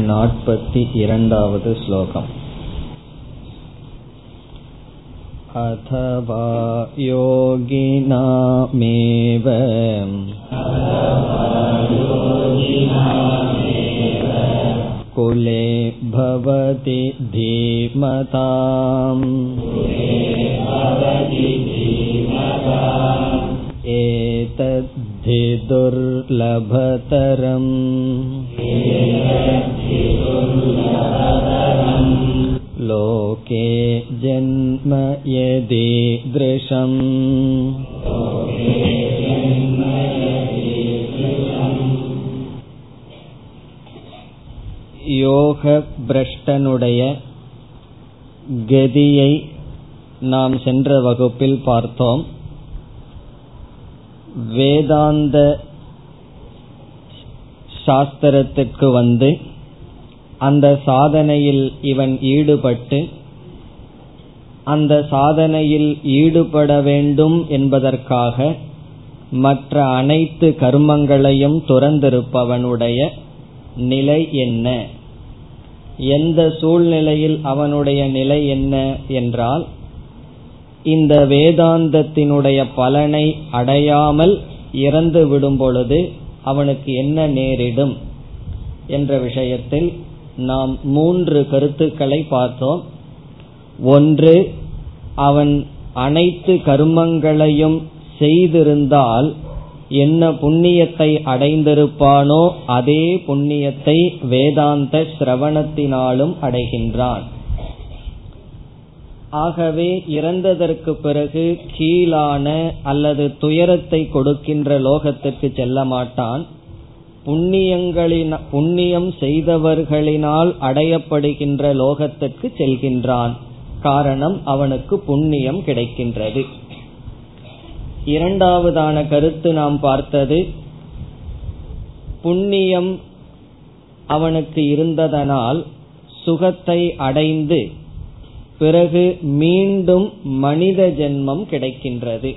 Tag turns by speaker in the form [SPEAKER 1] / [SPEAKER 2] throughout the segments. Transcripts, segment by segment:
[SPEAKER 1] नापति इरण्डावद् श्लोकम् अथवा योगिनामेव कुले भवति धीमताम् एतद्धि दुर्लभतरम् लोके जन्म यदीदृशम् யோக பிரஷ்டனுடைய கதியை நாம் சென்ற வகுப்பில் பார்த்தோம் வேதாந்த சாஸ்திரத்திற்கு வந்து அந்த சாதனையில் இவன் ஈடுபட்டு அந்த சாதனையில் ஈடுபட வேண்டும் என்பதற்காக மற்ற அனைத்து கர்மங்களையும் துறந்திருப்பவனுடைய நிலை என்ன? எந்த சூழ்நிலையில் அவனுடைய நிலை என்ன என்றால் இந்த வேதாந்தத்தினுடைய பலனை அடையாமல் இறந்து விடும் பொழுது அவனுக்கு என்ன நேரிடும் என்ற விஷயத்தில் நாம் மூன்று கருத்துக்களை பார்த்தோம். ஒன்று அவன் அனைத்து கர்மங்களையும் செய்திருந்தால் என்ன புண்ணியத்தை அடைந்திருப்பானோ அதே புண்ணியத்தை வேதாந்த சிரவணத்தினாலும் அடைகின்றான். ஆகவே இறந்ததற்கு பிறகு கீழான அல்லது துயரத்தை கொடுக்கின்ற லோகத்திற்கு செல்ல மாட்டான். புண்ணியங்களின் புண்ணியம் செய்தவர்களினால் அடையப்படுகின்ற லோகத்திற்கு செல்கின்றான். காரணம் அவனுக்கு புண்ணியம் கிடைக்கின்றது. இரண்டாவதான கருத்து நாம் பார்த்தது புண்ணியம் அவனுக்கு இருந்ததனால் சுகத்தை அடைந்து பிறகு மீண்டும் மனித ஜென்மம் கிடைக்கின்றது.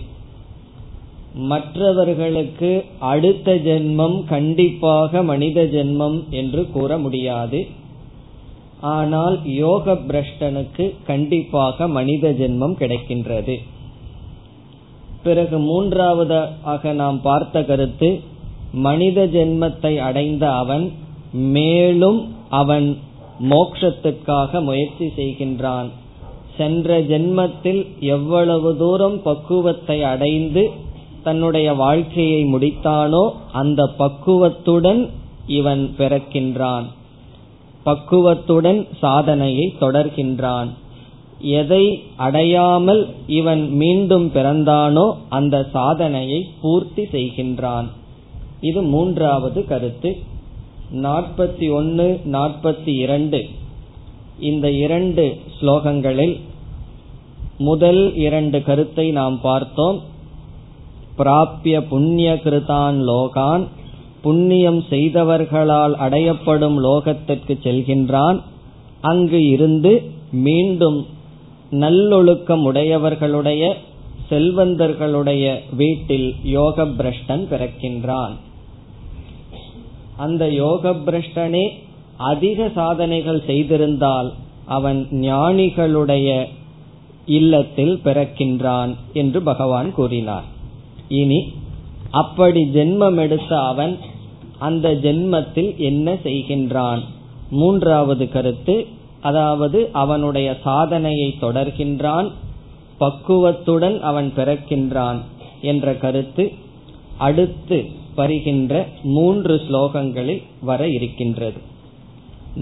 [SPEAKER 1] மற்றவர்களுக்கு அடுத்த ஜென்மம் கண்டிப்பாக மனித ஜென்மம் என்று கூற முடியாது. ஆனால் யோக பிரஷ்டனுக்கு கண்டிப்பாக மனித ஜென்மம் கிடைக்கின்றது. பிறகு மூன்றாவதாக நாம் பார்த்த கருத்து மனித ஜென்மத்தை அடைந்த அவன் மேலும் அவன் மோக்ஷத்துக்காக முயற்சி செய்கின்றான். சென்ற ஜென்மத்தில் எவ்வளவு தூரம் பக்குவத்தை அடைந்து தன்னுடைய வாழ்க்கையை முடித்தானோ அந்த பக்குவத்துடன் இவன் பிறக்கின்றான். பக்குவத்துடன் சாதனையை தொடர்கின்றான். எதை அடையாமல் இவன் மீண்டும் பிறந்தானோ அந்த சாதனையை பூர்த்தி செய்கின்றான். இது மூன்றாவது கருத்து. நாற்பத்தி ஒன்று நாற்பத்தி இரண்டு. இந்த இரண்டு ஸ்லோகங்களில் முதல் இரண்டு கருத்தை நாம் பார்த்தோம். பிராபிய புண்ணிய கிருதான் லோகான். புண்ணியம் செய்தவர்களால் அடையப்படும் லோகத்திற்கு செல்கின்றான். அங்கு இருந்து மீண்டும் நல்லொழுக்கம் உடையவர்களுடைய செல்வந்தர்களுடைய வீட்டில் யோக பிரஷ்டன் பிறக்கின்றான். அந்த யோக பிரஷ்டனே அதிக சாதனைகள் செய்திருந்தால் அவன் ஞானிகளுடைய இல்லத்தில் பிறக்கின்றான் என்று பகவான் கூறினார். இனி அப்படி ஜென்மம் எடுத்த அவன் அந்த ஜென்மத்தில் என்ன செய்கின்றான்? மூன்றாவது கருத்து அதாவது அவனுடைய சாதனையை தொடர்கின்றான் பக்குவத்துடன் அவன் பிறக்கின்றான் என்ற கருத்து அடுத்து வருகின்ற மூன்று ஸ்லோகங்களில் வர இருக்கின்றது.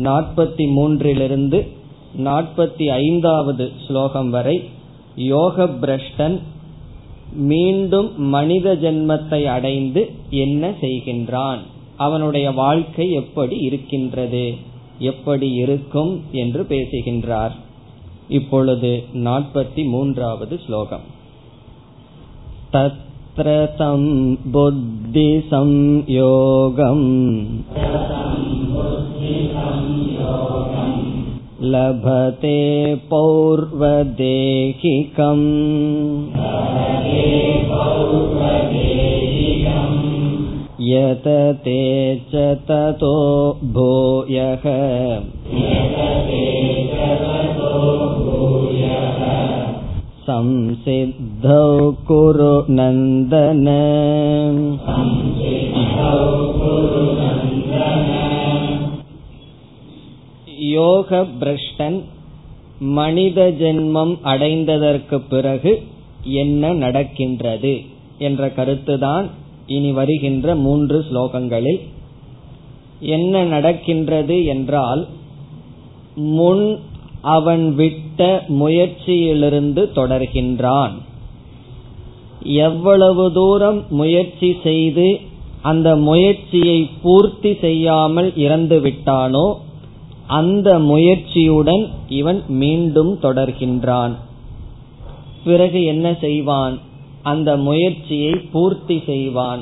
[SPEAKER 1] நாற்பத்தி மூன்றிலிருந்து நாற்பத்தி ஐந்தாவது ஸ்லோகம் வரை யோக பிரஷ்டன் மீண்டும் மனித ஜென்மத்தை அடைந்து என்ன செய்கின்றான்? அவனுடைய வாழ்க்கை எப்படி இருக்கின்றது? எப்படி இருக்கும் என்று பேசுகின்றார். இப்பொழுது நாற்பத்தி மூன்றாவது ஸ்லோகம். तत्र तं बुद्धिसंयोगम् लभते पौर्वदेहिकम् यतते च ततो भूयः संसिद्धौ कुरु नन्दन யோக பிரஷ்டன் மனித ஜென்மம் அடைந்ததற்கு பிறகு என்ன நடக்கின்றது என்ற கருத்துதான் இனி வருகின்ற மூன்று ஸ்லோகங்களில். என்ன நடக்கின்றது என்றால் முன் அவன் விட்ட முயற்சியிலிருந்து தொடர்கின்றான். எவ்வளவு தூரம் முயற்சி செய்து அந்த முயற்சியை பூர்த்தி செய்யாமல் இறந்து விட்டானோ அந்த முயற்சியுடன் இவன் மீண்டும் தொடர்கின்றான். பிறகு என்ன செய்வான்? அந்த முயற்சியை பூர்த்தி செய்வான்.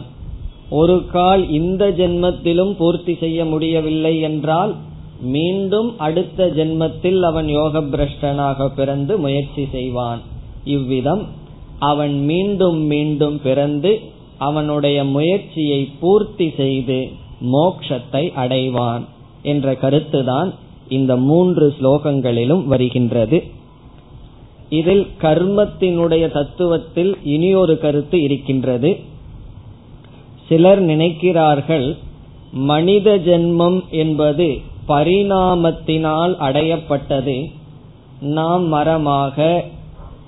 [SPEAKER 1] ஒரு கால் இந்த ஜென்மத்திலும் பூர்த்தி செய்ய முடியவில்லை என்றால் மீண்டும் அடுத்த ஜென்மத்தில் அவன் யோக பிரஷ்டனாக பிறந்து முயற்சி செய்வான். இவ்விதம் அவன் மீண்டும் மீண்டும் பிறந்து அவனுடைய முயற்சியை பூர்த்தி செய்து மோக்ஷத்தை அடைவான். என்ற கருத்துதான் இந்த மூன்று ஸ்லோகங்களிலும் வருகின்றது. இதில் கர்மத்தினுடைய தத்துவத்தில் இனியொரு கருத்து இருக்கின்றது. சிலர் நினைக்கிறார்கள் மனித ஜென்மம் என்பது பரிணாமத்தினால் அடையப்பட்டது. நாம் மரமாக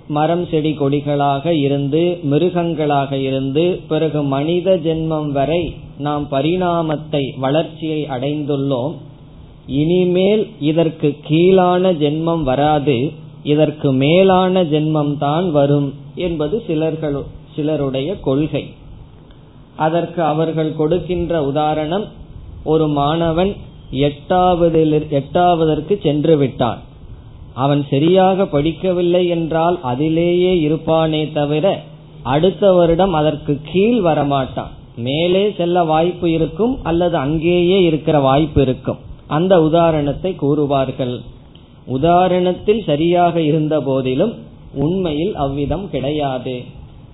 [SPEAKER 1] மரம் செடி கொடிகளாக இருந்து மிருகங்களாக இருந்து பிறகு மனித ஜென்மம் வரை நாம் பரிணாமத்தை வளர்ச்சியை அடைந்துள்ளோம். இனிமேல் இதற்கு கீழான ஜென்மம் வராது இதற்கு மேலான ஜென்மம் தான் வரும் என்பது சிலர்கள் சிலருடைய கொள்கை. அதற்கு அவர்கள் கொடுக்கின்ற உதாரணம் ஒரு மாணவன் எட்டாவது எட்டாவதற்கு சென்று விட்டான். அவன் சரியாக படிக்கவில்லை என்றால் அதிலேயே இருப்பானே தவிர அடுத்த வருடம் அதற்கு கீழ் வரமாட்டான். மேலே செல்ல வாய்ப்பு இருக்கும் அல்லது அங்கேயே இருக்கிற வாய்ப்பு இருக்கும். அந்த உதாரணத்தை கூறுவார்கள். உதாரணத்தில் சரியாக இருந்த போதிலும் உண்மையில் அவ்விதம் கிடையாது.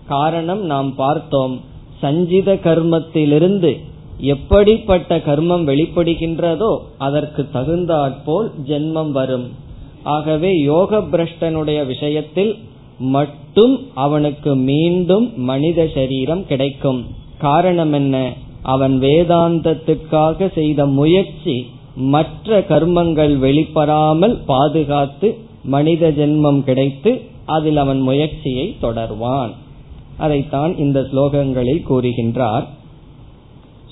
[SPEAKER 1] காரணம் நாம் பார்த்தோம். சஞ்சித கர்மத்திலிருந்து எப்படிப்பட்ட கர்மம் வெளிப்படுகின்றதோ அதற்கு தகுந்தாற்போல் ஜென்மம் வரும். ஆகவே யோக பிரஷ்டனுடைய விஷயத்தில் மட்டும் அவனுக்கு மீண்டும் மனித சரீரம் கிடைக்கும். காரணம் என்ன? அவன் வேதாந்தத்துக்காக செய்த முயற்சி மற்ற கர்மங்கள் வெளிப்படாமல் பாதுகாத்து மனித ஜென்மம் கிடைத்து அதில் அவன் முயற்சியை தொடர்வான். அதைத்தான் இந்த ஸ்லோகங்களில் கூறுகின்றார்.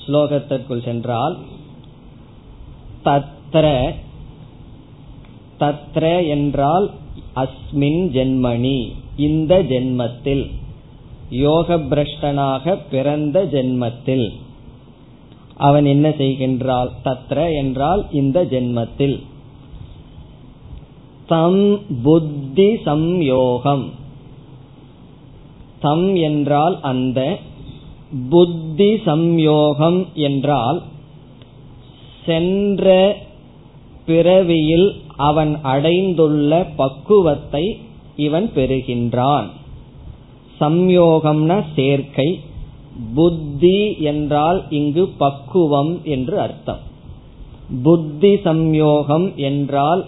[SPEAKER 1] ஸ்லோகத்திற்குள் சென்றால் தத்ர தத்ர என்றால் அஸ்மின் ஜென்மணி இந்த ஜென்மத்தில் யோக பிரஷ்டனாக பிறந்த ஜென்மத்தில். அவன் என்ன செய்கின்றால் தத்ர என்றால் இந்த ஜென்மத்தில். தம் புத்தி சம்யோகம். தம் என்றால் அந்த புத்தி சம்யோகம் என்றால் சென்ற பிறவியில் அவன் அடைந்துள்ள பக்குவத்தை இவன் பெறுகின்றான். சம்யோகம்னா சேர்க்கை புத்தி என்றால் இங்கு பக்குவம் என்று அர்த்தம். புத்தி சம்யோகம் என்றால்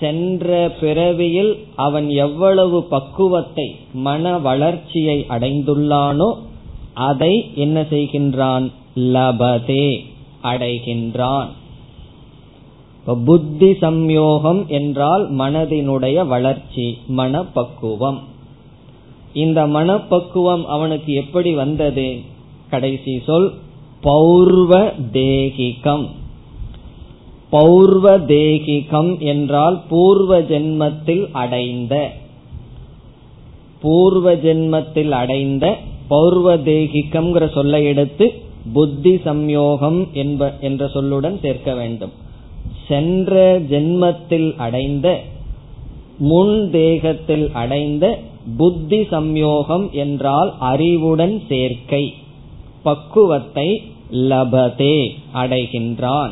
[SPEAKER 1] சென்ற பிறவியில் அவன் எவ்வளவு பக்குவத்தை மன வளர்ச்சியை அடைந்துள்ளானோ அதை என்ன செய்கின்றான்? லபதே அடைகின்றான். புத்தி சம்யோகம் என்றால் மனதினுடைய வளர்ச்சி மனப்பக்குவம். இந்த மனப்பக்குவம் அவனுக்கு எப்படி வந்தது? கடைசி சொல் பௌர்வ தேகிகம். பௌர்வ தேகிகம் என்றால் பூர்வ ஜென்மத்தில் அடைந்த. பூர்வ ஜென்மத்தில் அடைந்த பௌர்வ தேகிகம் சொல்லை எடுத்து புத்தி சம்யோகம் என்ப என்ற சொல்லுடன் சேர்க்க வேண்டும். சென்ற ஜென்மத்தில் அடைந்த முன் தேகத்தில் அடைந்த புத்தி சம்யோகம் என்றால் அறிவுடன் சேர்க்கை பக்குவத்தை லபதே அடைகின்றான்.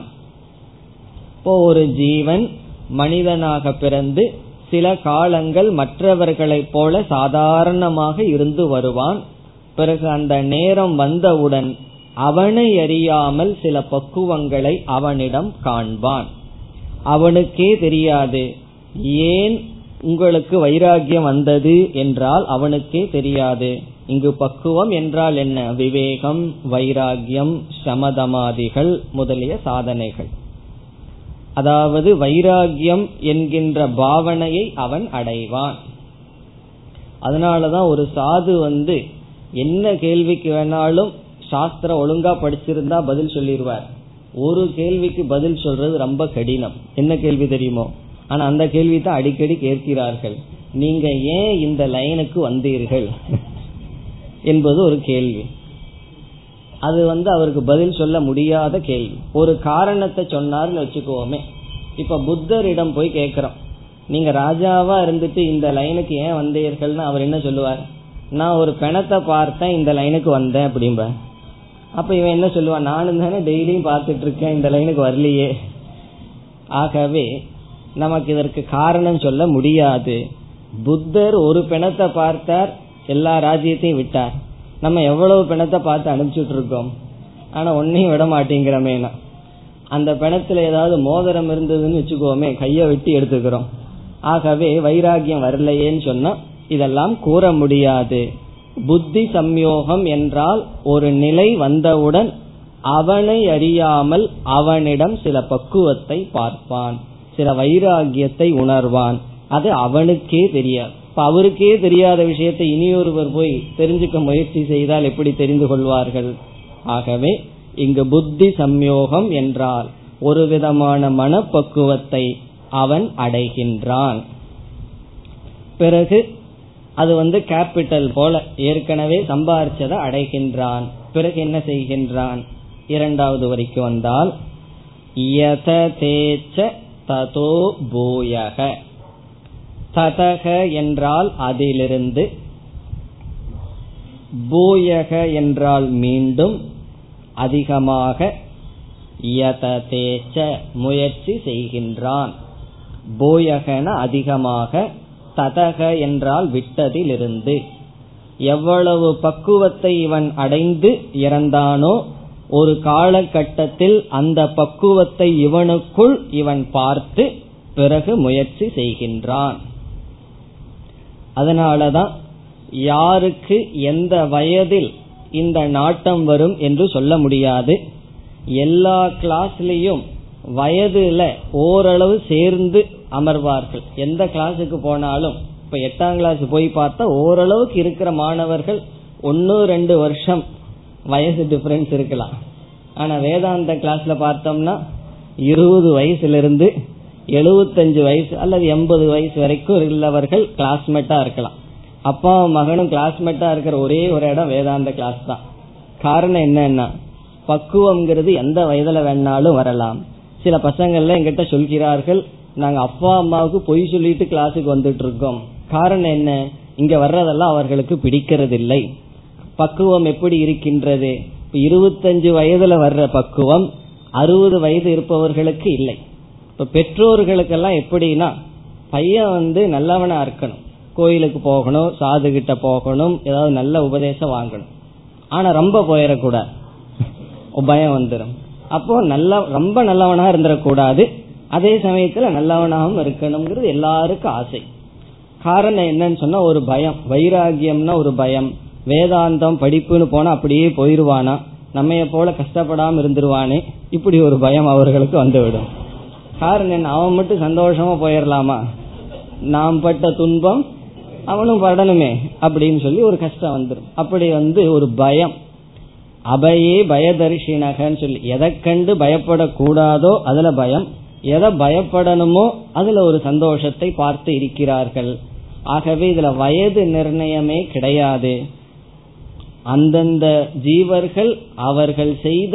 [SPEAKER 1] இப்போ ஒரு ஜீவன் மனிதனாக பிறந்து சில காலங்கள் மற்றவர்களைப் போல சாதாரணமாக இருந்து வருவான். பிறகு அந்த நேரம் வந்தவுடன் அவனை அறியாமல் சில பக்குவங்களை அவனிடம் காண்பான். அவனுக்கே தெரியாது ஏன் உங்களுக்கு வைராகியம் வந்தது என்றால் அவனுக்கே தெரியாது. இங்கு பக்குவம் என்றால் என்ன? விவேகம் வைராகியம் சமதமாதிகள் முதலிய சாதனைகள். அதாவது வைராகியம் என்கின்ற பாவனையை அவன் அடைவான். அதனாலதான் ஒரு சாது வந்து என்ன கேள்விக்கு வேணாலும் சாஸ்திரம் ஒழுங்கா படிச்சிருந்தா பதில் சொல்லிடுவார் ஒரு கேள்விக்கு பதில் சொல்றது ரொம்ப கடினம். என்ன கேள்வி தெரியுமோ? ஆனா அந்த கேள்வி தான் அடிக்கடி கேட்கிறார்கள். நீங்க ஏன் இந்த லைனுக்கு வந்தீர்கள்? என்பது ஒரு கேள்வி. அது வந்து அவருக்கு பதில் சொல்ல முடியாத கேள்வி. ஒரு காரணத்தை சொன்னார்னு வச்சுக்கோமே. இப்ப புத்தரிடம் போய் கேட்கிறோம். நீங்க ராஜாவா இருந்துட்டு இந்த லைனுக்கு ஏன் வந்தீர்கள்னு அவர் என்ன சொல்லுவார்? நான் ஒரு பிணத்தை பார்த்தேன் இந்த லைனுக்கு வந்தேன் அப்படிம்ப. அப்ப இவன் என்ன சொல்லுவான்? நானும் தானே டெய்லியும் பார்த்துட்டு இருக்கேன் இந்த லைனுக்கு வரலையே. ஆகவே நமக்கு இதற்கு காரணம் சொல்ல முடியாது. புத்தர் ஒரு பிணத்தை பார்த்தார் எல்லா ராஜ்யத்தையும் விட்டார். நம்ம எவ்வளவு பிணத்தை பார்த்து அனுப்பிச்சுட்டு இருக்கோம் ஆனா ஒன்னையும் விட மாட்டேங்கிறமேனா அந்த பிணத்துல ஏதாவது மோதிரம் இருந்ததுன்னு வச்சுக்கோமே கைய வெட்டி எடுத்துக்கிறோம். ஆகவே வைராகியம் வரலையேன்னு சொன்னா இதெல்லாம் கூற முடியாது. புத்தி சம்யோகம் என்றால் ஒரு நிலை வந்தவுடன் அவனை அறியாமல் அவனிடம் சில பக்குவத்தை பார்ப்பான். சில வைராகியத்தை உணர்வான். அது அவனுக்கே தெரியாது. இப்ப அவருக்கே தெரியாத விஷயத்தை இனியொருவர் போய் தெரிஞ்சுக்க முயற்சி செய்தால் எப்படி தெரிந்து கொள்வார்கள்? ஆகவே இங்கு புத்தி சம்யோகம் என்றால் ஒரு விதமான மனப்பக்குவத்தை அவன் அடைகின்றான். பிறகு அது வந்து கேபிட்டல் போல ஏற்கனவே சம்பாரிச்சதை அடைகின்றான். பிறகு என்ன செய்கின்றான்? இரண்டாவது வரைக்கும் வந்தால் ததோ பூயக. ததக என்றால் அதிலிருந்து பூயக என்றால் மீண்டும் அதிகமாக யததேச்ச முயற்சி செய்கின்றான். பூயகன அதிகமாக ததக என்றால் விட்டதிலிருந்து. எவ்வளவு பக்குவத்தை இவன் அடைந்து இறந்தானோ ஒரு காலகட்டத்தில் அந்த பக்குவத்தை இவனுக்குள் இவன் பார்த்து பிறகு முயற்சி செய்கின்றான். அதனாலதான் யாருக்கு எந்த வயதில் இந்த நாட்டம் வரும் என்று சொல்ல முடியாது. எல்லா கிளாஸ்லயும் வயதுல ஓரளவு சேர்ந்து அமர்வார்கள். எந்த கிளாஸுக்கு போனாலும் இப்ப எட்டாம் கிளாஸ் போய் பார்த்தா ஓரளவுக்கு இருக்கிற மாணவர்கள் ஒன்னு ரெண்டு வருஷம் வயசு டிஃபரன்ஸ் இருக்கலாம். ஆனா வேதாந்த கிளாஸ்ல பார்த்தோம்னா இருபது வயசுல இருந்து எழுபத்தஞ்சு வயசு அல்லது எண்பது வயசு வரைக்கும் உள்ளவர்கள் கிளாஸ்மேட்டா இருக்கலாம். அப்பா மகனும் கிளாஸ்மேட்டா இருக்கிற ஒரே ஒரு இடம் வேதாந்த கிளாஸ் தான். காரணம் என்னன்னா பக்குவம்ங்கிறது எந்த வயதுல வேணாலும் வரலாம். சில பசங்கள்ல எங்கிட்ட சொல்கிறார்கள் நாங்க அப்பா அம்மாவுக்கு பொய் சொல்லிட்டு கிளாஸுக்கு வந்துட்டு இருக்கோம் காரணம் என்ன? இங்க வர்றதெல்லாம் அவர்களுக்கு பிடிக்கிறதில்லை. பக்குவம் எப்படி இருக்கின்றது? இப்ப இருபத்தஞ்சு வயதுல வர்ற பக்குவம் அறுபது வயது இருப்பவர்களுக்கு இல்லை. இப்ப பெற்றோர்களுக்கெல்லாம் எப்படின்னா பையன் வந்து நல்லவனா இருக்கணும். கோயிலுக்கு போகணும் சாது கிட்ட போகணும் ஏதாவது நல்ல உபதேசம் வாங்கணும். ஆனா ரொம்ப போயிடக்கூடாது. பயம் வந்துடும் அப்போ நல்ல ரொம்ப நல்லவனா இருந்துடக்கூடாது. அதே சமயத்துல நல்லவனாகவும் இருக்கணுங்கிறது எல்லாருக்கும் ஆசை. காரணம் என்னன்னு சொன்னா ஒரு பயம். வைராகியம்னா ஒரு பயம். வேதாந்தம் படிப்புன்னு போனா அப்படியே போயிருவானா? நம்மைய போல கஷ்டப்படாம இருந்துருவானே? இப்படி ஒரு பயம் அவர்களுக்கு வந்துவிடும். காரணம் என்ன? அவன் மட்டும் சந்தோஷமா போயிடலாமா நாம் பட்ட துன்பம் அவனும் படணுமே அப்படின்னு சொல்லி ஒரு கஷ்டம் வந்துடும் அப்படி வந்து ஒரு பயம். அபயே பயதரிசினகன்னு சொல்லி எதை கண்டு பயப்படக்கூடாதோ அதுல பயம். எதை பயப்படணுமோ அதுல ஒரு சந்தோஷத்தை பார்த்து இருக்கிறார்கள். ஆகவே இதுல வயது நிர்ணயமே கிடையாது. அந்தந்த ஜீவர்கள் அவர்கள் செய்த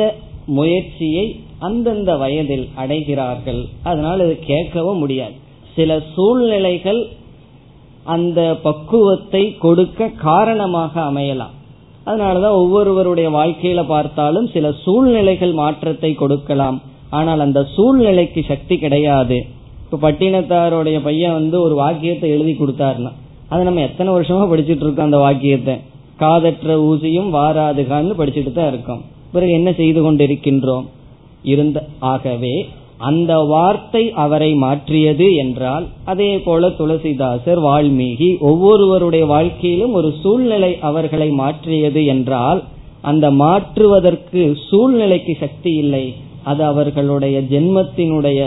[SPEAKER 1] முயற்சியை அந்தந்த வயதில் அடைகிறார்கள். அதனால் இது கேட்கவும் முடியாது. சில சூழ்நிலைகள் அந்த பக்குவத்தை கொடுக்க காரணமாக அமையலாம். அதனாலதான் ஒவ்வொருவருடைய வாழ்க்கையில பார்த்தாலும் சில சூழ்நிலைகள் மாற்றத்தை கொடுக்கலாம். ஆனால் அந்த சூழ்நிலைக்கு சக்தி கிடையாது. இப்ப பட்டினத்தாருடைய பையன் வந்து ஒரு வாக்கியத்தை எழுதி கொடுத்தாருன்னா அது நம்ம எத்தனை வருஷமா படிச்சுட்டு இருக்கோம் அந்த வாக்கியத்தை? காதற்ற ஊசியும் வாராதுகான்னு படிச்சுட்டு தான் இருக்கோம். பிறகு என்ன செய்து கொண்டிருக்கின்றோம்? இருந்த ஆகவே அந்த வார்த்தை அவரை மாற்றியது என்றால் அதே போல துளசிதாசர் வால்மீகி ஒவ்வொருவருடைய வாழ்க்கையிலும் ஒரு சூழ்நிலை அவர்களை மாற்றியது என்றால் அந்த மாற்றுவதற்கு சூழ்நிலைக்கு சக்தி இல்லை. அது அவர்களுடைய ஜென்மத்தினுடைய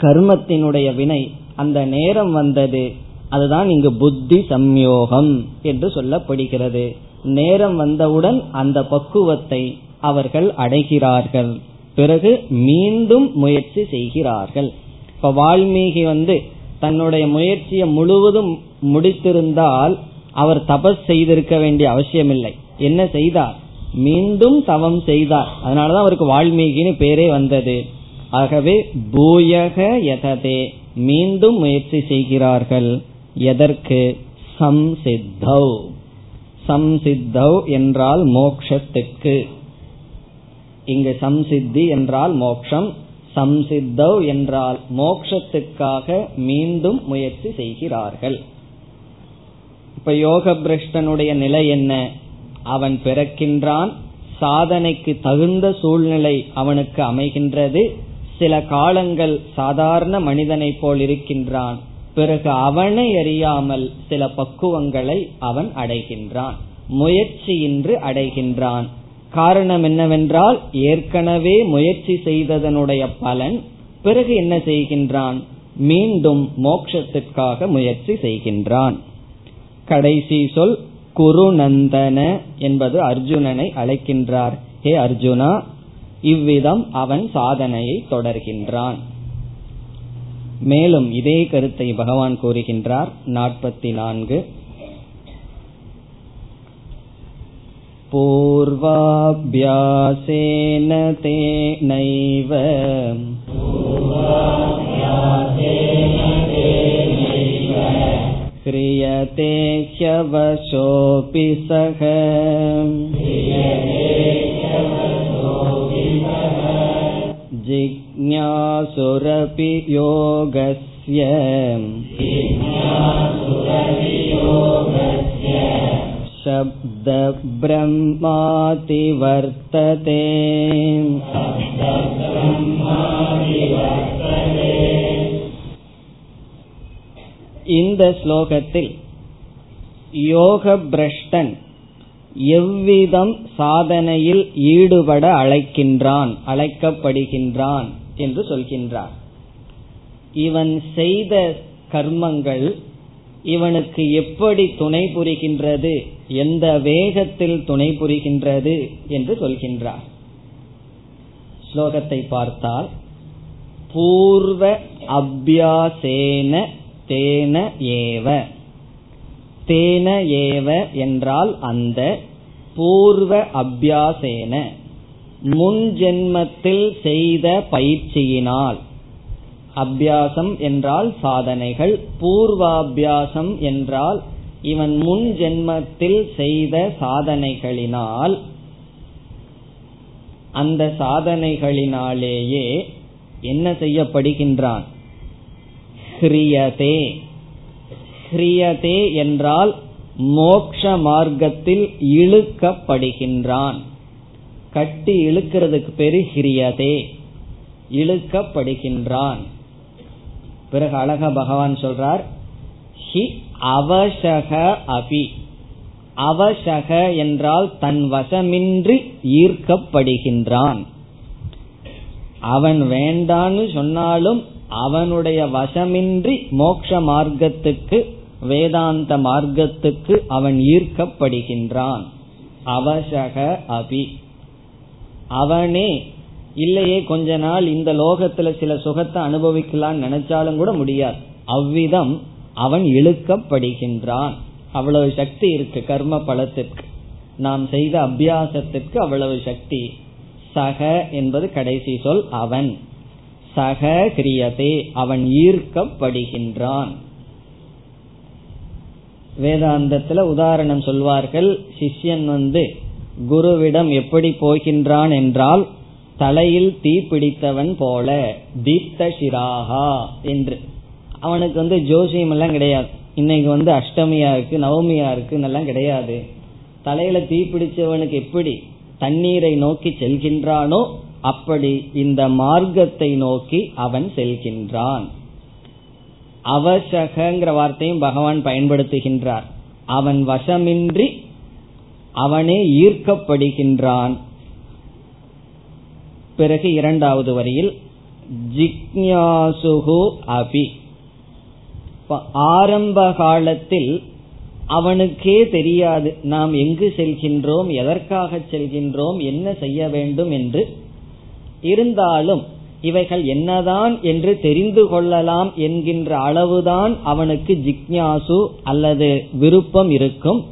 [SPEAKER 1] கர்மத்தினுடைய வினை. அந்த நேரம் வந்தது. அதுதான் இங்கு புத்தி சம்யோகம் என்று சொல்லப்படுகிறது. நேரம் வந்தவுடன் அந்த பக்குவத்தை அவர்கள் அடைகிறார்கள். பிறகு மீண்டும் முயற்சி செய்கிறார்கள். இப்ப வால்மீகி வந்து தன்னுடைய முயற்சியை முழுவதும் முடித்திருந்தால் அவர் தபஸ் செய்திருக்க வேண்டிய அவசியமில்லை. என்ன செய்தார்? மீண்டும் தவம் செய்தார். அதனாலதான் அவருக்கு வால்மீகின்னு பேரே வந்தது. ஆகவே பூயக எததே மீண்டும் முயற்சி செய்கிறார்கள். எதற்கு? சம்சித்தௌ. சம்சித்தௌ என்றால் மோக்ஷத்துக்கு. இங்கு சம்சித்தி என்றால் மோக்ஷம். சம்சித்தௌ என்றால் மோக்ஷத்துக்காக மீண்டும் முயற்சி செய்கிறார்கள். இப்ப யோக பிரஷ்டனுடைய நிலை என்ன? அவன் பிறக்கின்றான். சாதனைக்கு தகுந்த சூழ்நிலை அவனுக்கு அமைகின்றது. சில காலங்கள் சாதாரண மனிதனைப் போல் இருக்கின்றான். பிறகு அவனை அறியாமல் சில பக்குவங்களை அவன் அடைகின்றான். முயற்சியின்றி அடைகின்றான். காரணம் என்னவென்றால் ஏற்கனவே முயற்சி செய்ததனுடைய பலன் பிறகு என்ன செய்கின்றான்? மீண்டும் மோட்சத்திற்காக முயற்சி செய்கின்றான். கடைசி சொல் குருநந்தன என்பது அர்ஜுனனை அழைக்கின்றார். ஹே அர்ஜுனா இவ்விதம் அவன் சாதனையை தொடர்கின்றான். மேலும் இதே கருத்தை பகவான் கூறுகின்றார் நாற்பத்தி நான்கு पूर्वाभ्यासेन तेनैव क्रियते ह्यवशोऽपि सः जिज्ञासुरपि योगस्य शब्दब्रह्माति वर्तते இந்த ஸ்லோகத்தில் யோக பிரஷ்டன் எவ்விதம் சாதனையில் ஈடுபட அழைக்கின்றான் அழைக்கப்படுகின்றான் என்று சொல்கின்றார். இவன் செய்த கர்மங்கள் இவனுக்கு எப்படி துணை புரிகின்றது எந்த வேகத்தில் துணை புரிகின்றது என்று சொல்கின்றார். ஸ்லோகத்தை பார்த்தால் பூர்வ அபியாசேன தேன ஏவ. தேன ஏவ என்றால் அந்த பூர்வ அபியாசேன. முன் ஜென்மத்தில் செய்த பயிற்சியினால். அபியாசம் என்றால் சாதனைகள் பூர்வாபியாசம் என்றால் இவன் முன் ஜென்மத்தில் செய்த சாதனைகளினால் அந்த சாதனைகளினாலேயே என்ன செய்யப்படுகின்றான்? ஹிரியதே. ஹிரியதே என்றால் மோக்ஷ மார்க்கத்தில் இழுக்கப்படுகின்றான். கட்டி இழுக்கிறதுக்கு பேரு ஹிரியதே. இழுக்கப்படுகின்றான். பிறகு அழக பகவான் சொல்றார் ஹி அவசக அபி. அவசக என்றால் தன் வசமின்றி ஈர்க்கப்படுகின்றான். அவன் வேண்டான்னு சொன்னாலும் அவனுடைய வசமின்றி மோக்ஷ மார்க்கத்துக்கு வேதாந்த மார்க்கத்துக்கு அவன் ஈர்க்கப்படுகின்றான். அவசக அபி. அவனே இல்லையே கொஞ்ச நாள் இந்த லோகத்துல சில சுகத்தை அனுபவிக்கலாம்னு நினைச்சாலும் கூட முடியாது. அவ்விதம் அவன் இழுக்கப்படுகின்றான். அவ்வளவு சக்தி இருக்கு கர்ம பலத்திற்கு. நாம் செய்த அபியாசத்திற்கு அவ்வளவு சக்தி. சக என்பது கடைசி சொல் அவன். சக கிரியதே அவன் ஈர்க்கப்படுகின்றான். வேதாந்தத்துல உதாரணம் சொல்வார்கள் சிஷ்யன் வந்து குருவிடம் எப்படி போகின்றான் என்றால் தலையில் தீ பிடித்தவன் போல தீப்த சிராகா என்று. அவனுக்கு வந்து ஜோசியம் எல்லாம் கிடையாது. இன்னைக்கு வந்து அஷ்டமியா இருக்கு நவமியா இருக்குன்னெல்லாம் எல்லாம் கிடையாது. தலையில தீ பிடிச்சவனுக்கு எப்படி தண்ணீரை நோக்கி செல்கின்றானோ அப்படி இந்த மார்க்கத்தை நோக்கி அவன் செல்கின்றான். அவசகங்கிற வார்த்தையும் பகவான் பயன்படுத்துகின்றார். அவன் வசமின்றி அவனே ஈர்க்கப்படுகின்றான். பிறகு இரண்டாவது வரியில் ஜிக்ஞாசுகு அபி. ஆரம்ப காலத்தில் அவனுக்கே தெரியாது நாம் எங்கு செல்கின்றோம் எதற்காக செல்கின்றோம் என்ன செய்ய வேண்டும் என்று. இருந்தாலும் இவைகள் என்னதான் என்று தெரிந்து கொள்ளலாம் என்கின்ற அளவுதான் அவனுக்கு ஜிக்ஞாசு அல்லது விருப்பம் இருக்கும்.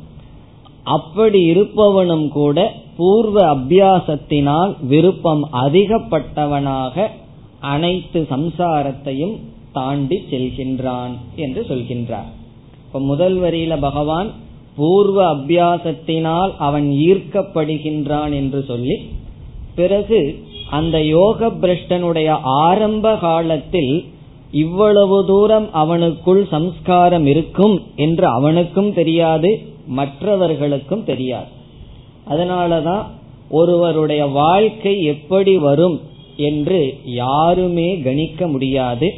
[SPEAKER 1] அப்படி இருப்பவனும் கூட பூர்வ அபியாசத்தினால் விருப்பம் அதிகப்பட்டவனாக அனைத்து சம்சாரத்தையும் தாண்டி செல்கின்றான் என்று சொல்கின்றார். இப்ப முதல் வரியில பகவான் பூர்வ அபியாசத்தினால் அவன் ஈர்க்கப்படுகின்றான் என்று சொல்லி பிறகு அந்த யோக பிரஷ்டனுடைய ஆரம்ப காலத்தில் இவ்வளவு தூரம் அவனுக்குள் சம்ஸ்காரம் இருக்கும் என்று அவனுக்கும் தெரியாது மற்றவர்களுக்கும் தெரியாது. அதனாலதான் ஒருவருடைய வாழ்க்கை எப்படி வரும் என்று யாருமே கணிக்க முடியாது.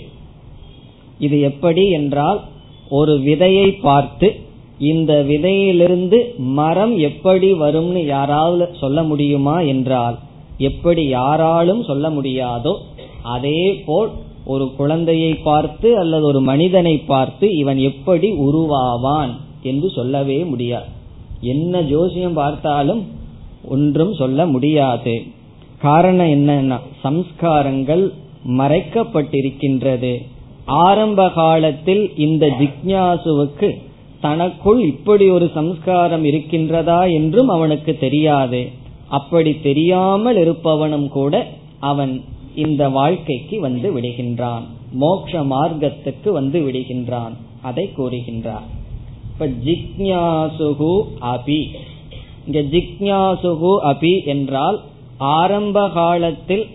[SPEAKER 1] இது எப்படி என்றால் ஒரு விதையை பார்த்து இந்த விதையிலிருந்து மரம் எப்படி வரும்னு யாராவது சொல்ல முடியுமா என்றால் எப்படி யாராலும் சொல்ல முடியாதோ அதே போல் ஒரு குழந்தையை பார்த்து அல்லது ஒரு மனிதனை பார்த்து இவன் எப்படி உருவாவான் என்று சொல்லவே முடியாது என்ன ஜோசியம் பார்த்தாலும் ஒன்றும் சொல்ல முடியாது. காரணம் என்னன்னா சம்ஸ்காரங்கள் மறைக்கப்பட்டிருக்கின்றது. ஆரம்ப காலத்தில் இந்த ஜிக்ஞாசுவுக்கு தனக்குள் இப்படி ஒரு சம்ஸ்காரம் இருக்கின்றதா என்றும் அவனுக்கு தெரியாது. அப்படி தெரியாமல் இருப்பவனும் கூட அவன் இந்த வாழ்க்கைக்கு வந்து விடுகின்றான். மோக்ஷ மார்க்கத்துக்கு வந்து விடுகின்றான். அதை கூறுகின்றான் இப்ப ஜிக்ஞாசுகு அபி. இங்க ஜிக்ஞாசுகு அபி என்றால் ஆரம்ப காலத்தில்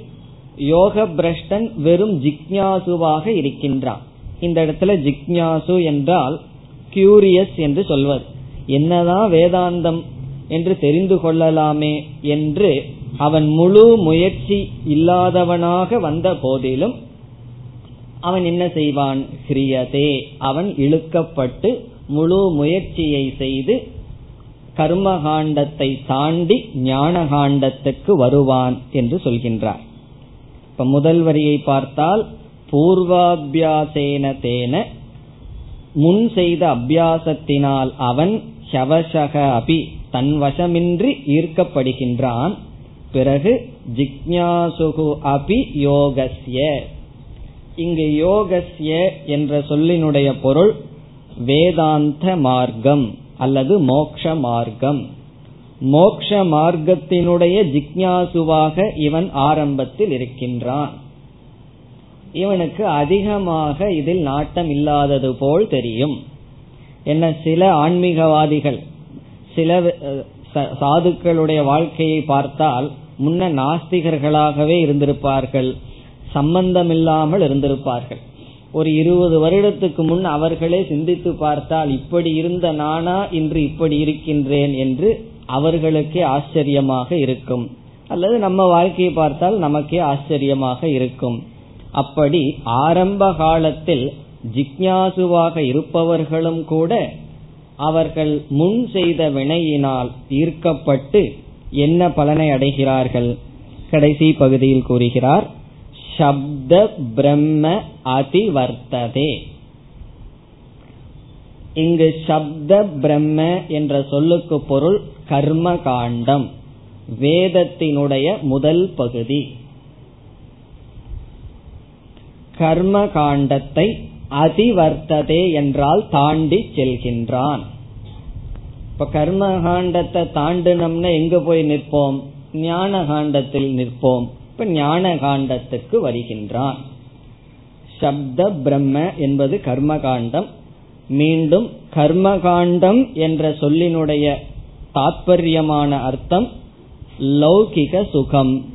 [SPEAKER 1] யோக பிரஷ்டன் வெறும் ஜிக்ஞாசுவாக இருக்கின்றான். இந்த இடத்துல ஜிக்ஞாசு என்றால் கியூரியஸ் என்று சொல்வது. என்னதான் வேதாந்தம் என்று தெரிந்து கொள்ளலாமே என்று அவன் முழு முயற்சி இல்லாதவனாக வந்த போதிலும் அவன் என்ன செய்வான்? கிரியதே. அவன் இழுக்கப்பட்டு முழு முயற்சியை செய்து கர்மகாண்டத்தை தாண்டி ஞானகாண்டத்துக்கு வருவான் என்று சொல்கின்றார். இப்ப முதல் வரியை பார்த்தால் பூர்வாபியாசேன தேன முன் செய்த அபியாசத்தினால் அவன் ஷவசக அபி தன் வசமின்றி ஈர்க்கப்படுகின்றான். பிறகு ஜிக்ஞாசுகு அபி யோகஸ்ய. இங்கு யோகஸ்ய என்ற சொல்லினுடைய பொருள் வேதாந்த மார்க்கம் அல்லது மோக்ஷ மார்க்கம் மோக்ஷ மார்க்கத்தினுடைய ஜிக்ஞாசுவாக இவன் ஆரம்பத்தில் இருக்கின்றான். இவனுக்கு அதிகமாக இதில் நாட்டம் இல்லாதது போல் தெரியும். என்ன சில ஆன்மீகவாதிகள் சில சாதுக்களுடைய வாழ்க்கையை பார்த்தால் முன்ன நாஸ்திகர்களாகவே இருந்திருப்பார்கள் சம்பந்தமில்லாமல் இருந்திருப்பார்கள். ஒரு இருபது வருடத்துக்கு முன் அவர்களே சிந்தித்து பார்த்தால் இப்படி இருந்த நானா இன்று இப்படி இருக்கின்றேன் என்று அவர்களுக்கே ஆச்சரியமாக இருக்கும். அல்லது நம்ம வாழ்க்கையை பார்த்தால் நமக்கே ஆச்சரியமாக இருக்கும். அப்படி ஆரம்ப காலத்தில் ஜிக்ஞாசுவாக இருப்பவர்களும் கூட அவர்கள் முன் செய்த வினையினால் ஈர்க்கப்பட்டு என்ன பலனை அடைகிறார்கள்? கடைசி பகுதியில் கூறுகிறார் சப்த பிரம்ம அதிவர்த்ததே. இங்கு சப்த பிரம்ம என்ற சொல்லுக்கு பொருள் கர்ம காண்டம் வேதத்தினுடைய முதல் பகுதி. கர்ம காண்டத்தை அதிவர்த்ததே என்றால் தாண்டி செல்கின்றான். இப்ப கர்ம காண்டத்தை தாண்டினோம்னா எங்க போய் நிற்போம்? ஞான காண்டத்தில் நிற்போம். இப்ப ஞான காண்டத்துக்கு வருகின்றான். சப்த பிரம்ம என்பது கர்மகாண்டம். மீண்டும் கர்மகாண்டம் என்ற சொல்லினுடைய தாற்பயமான அர்த்தம் லௌகிக சுகம்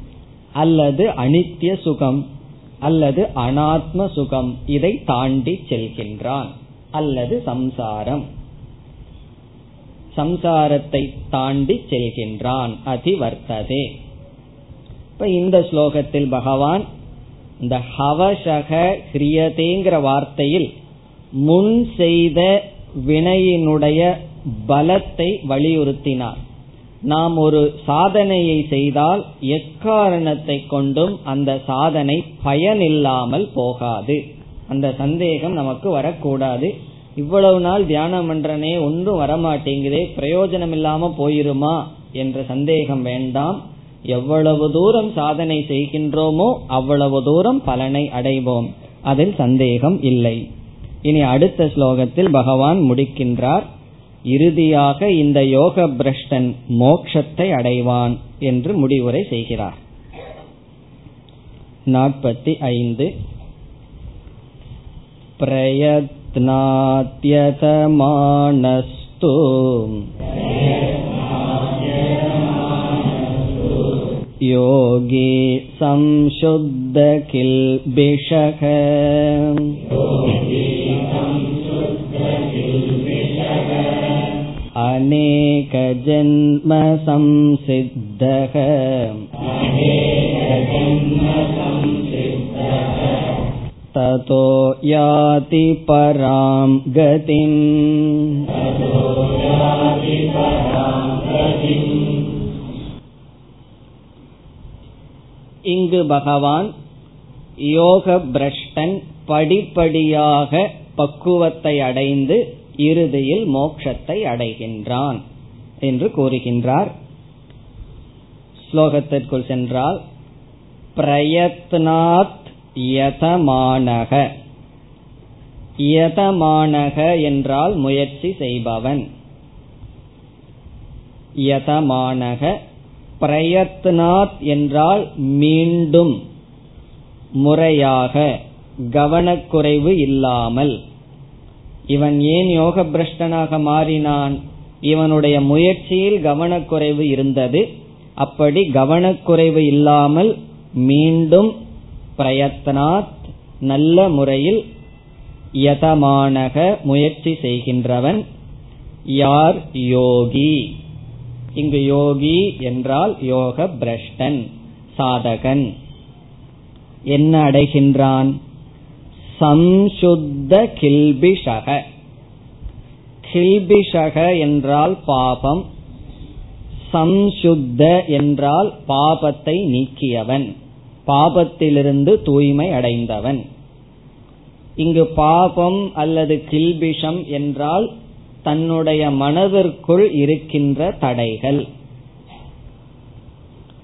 [SPEAKER 1] அல்லது அனித்திய சுகம் அல்லது அனாத்ம சுகம். இதை தாண்டி செல்கின்றான். அல்லது சம்சாரம். சம்சாரத்தை தாண்டி செல்கின்றான். அதிவர்த்ததே. இப்ப இந்த ஸ்லோகத்தில் பகவான் இந்த ஹவசக கிரியதேங்கிற வார்த்தையில் முன் செய்த வினையினுடைய பலத்தை வலியுறுத்தினார். நாம் ஒரு சாதனையை செய்தால் எக்காரணத்தை கொண்டும் அந்த சாதனை பயனில்லாமல் போகாது. அந்த சந்தேகம் நமக்கு வரக்கூடாது. இவ்வளவு நாள் தியானம் பண்றனே ஒன்றும் வரமாட்டேங்குதே பிரயோஜனம் இல்லாம போயிருமா என்ற சந்தேகம் வேண்டாம். எவ்வளவு தூரம் சாதனை செய்கின்றோமோ அவ்வளவு தூரம் பலனை அடைவோம். அதில் சந்தேகம் இல்லை. இனி அடுத்த ஸ்லோகத்தில் பகவான் முடிக்கின்றார் இறுதியாக இந்த யோக பிரஷ்டன் மோக்ஷத்தை அடைவான் என்று முடிவுரை செய்கிறார். நாற்பத்தி ஐந்து. பிரயத்னாத்யதமானஸ்து योगी संशुद्धकिल्बिषः अनेकजन्मसंसिद्धः ततो याति परां गतिम् இங்கு பகவான் யோக பிரஷ்டன் படிப்படியாக பக்குவத்தை அடைந்து இறுதியில் மோட்சத்தை அடைகின்றான் என்று கூறுகின்றார். ஸ்லோகத்திற்குள் சென்றால் பிரயத்னாத் யதமானக. யதமானக என்றால் முயற்சி செய்பவன். யதமானக பிரயத்னாத் என்றால் மீண்டும். முறையாக. கவனக்குறைவு இல்லாமல். இவன் ஏன் யோக பிரஷ்டனாக மாறினான்? இவனுடைய முயற்சியில் கவனக்குறைவு இருந்தது. அப்படி கவனக்குறைவு இல்லாமல் மீண்டும் பிரயத்னாத் நல்ல முறையில் யதமானக முயற்சி செய்கின்றவன். யார் யோகி? இங்கு யோகி என்றால் யோக பிரஷ்டன் சாதகன். என்ன அடைகின்றான்? சம்சுத்த கில்பிஷக. கில்பிஷக என்றால் பாபம் சம்சுத்த என்றால் பாபத்தை நீக்கியவன் பாபத்திலிருந்து தூய்மை அடைந்தவன். இங்கு பாபம் அல்லது கில்பிஷம் என்றால் தன்னுடைய மனதிற்குள் இருக்கின்ற தடைகள்.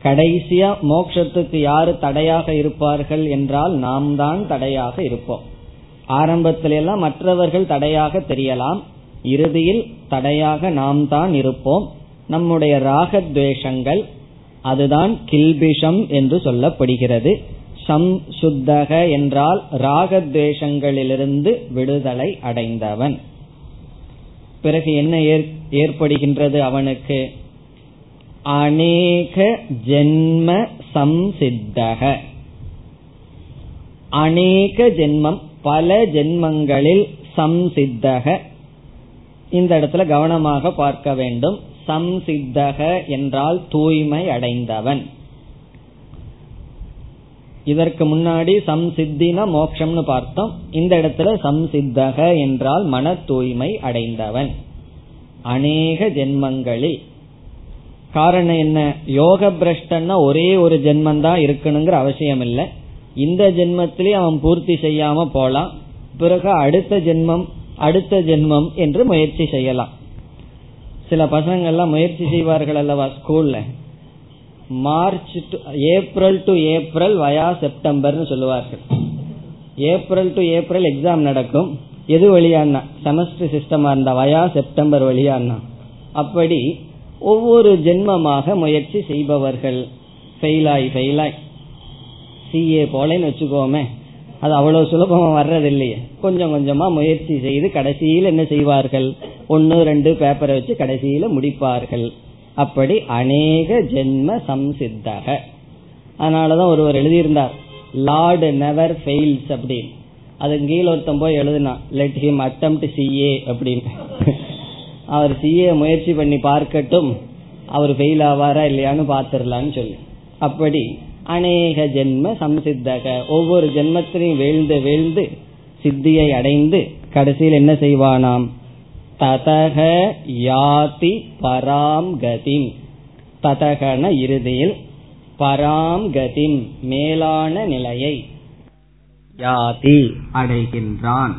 [SPEAKER 1] கடைசியா மோட்சத்துக்கு யாரு தடையாக இருப்பார்கள் என்றால் நாம் தான் தடையாக இருப்போம். ஆரம்பத்திலெல்லாம் மற்றவர்கள் தடையாக தெரியலாம். இறுதியில் தடையாக நாம் தான் இருப்போம். நம்முடைய ராகத்வேஷங்கள் அதுதான் கில்பிஷம் என்று சொல்லப்படுகிறது. சம் சுத்தக என்றால் ராகத்வேஷங்களிலிருந்து விடுதலை அடைந்தவன். பிறகு என்ன ஏற்படுகின்றது அவனுக்கு? அநேக ஜென்ம சம்சித்தக. அநேக ஜென்மம் பல ஜென்மங்களில் சம்சித்தக. இந்த இடத்துல கவனமாக பார்க்க வேண்டும். சம்சித்தக என்றால் தூய்மை அடைந்தவன். இதற்கு முன்னாடி சம்சித்தின மோக்ஷம்னு பார்த்தோம். இந்த இடத்துல சம்சித்தக என்றால் மன தூய்மை அடைந்தவன். அநேக ஜென்மங்களில். காரணம் என்ன? யோக பிரஷ்டன்னா ஒரே ஒரு ஜென்மம் தான் இருக்கணுங்கிற அவசியம் இல்லை இந்த ஜென்மத்திலே அவன் பூர்த்தி செய்யாம போலாம். பிறகு அடுத்த ஜென்மம் அடுத்த ஜென்மம் என்று முயற்சி செய்யலாம். சில பசங்கள்லாம் முயற்சி செய்வார்கள் அல்லவா ஸ்கூல்ல March to April to April via செப்டம்பர்னு சொல்லுவார்கள். ஏப்ரல் டு ஏப்ரல் எக்ஸாம் நடக்கும். எது வழியானா செமஸ்டர் சிஸ்டமா இருந்தா வயா செப்டம்பர் வழியானா அப்படி ஒவ்வொரு ஜென்மமாக முயற்சி செய்பவர்கள் ஃபெயிலாய் ஃபெயிலாய் சிஏ போலன்னு வச்சுக்கோமே அது அவ்வளவு சுலபமா வர்றதில்லையே. கொஞ்சம் கொஞ்சமா முயற்சி செய்து கடைசியில் என்ன செய்வார்கள்? ஒன்னு ரெண்டு பேப்பரை வச்சு கடைசியில முடிப்பார்கள். அப்படி அநேக ஜென்ம சம்சித்தக. அதனாலதான் ஒருவர் எழுதியிருந்தார் லார்டு நெவர் ஃபெயில்ஸ் அப்படின்னு. அது கீழ ஒருத்தன் போய் எழுதினான் லெட் ஹிம் அட்டம் சிஏ அப்படின்னு. அவர் சிஏ முயற்சி பண்ணி பார்க்கட்டும் அவர் ஃபெயில் ஆவாரா இல்லையான்னு பாத்துரலான்னு சொல்லி. அப்படி அநேக ஜென்ம சம்சித்தக. ஒவ்வொரு ஜென்மத்திலையும் வீழ்ந்து வீழ்ந்து சித்தியை அடைந்து கடைசியில் என்ன செய்வானாம்? ததக யாதி பராம் கதிம். ததகன இறுதியில் பராம் கதிம் மேலான நிலையை யாதி அடைகின்றான்.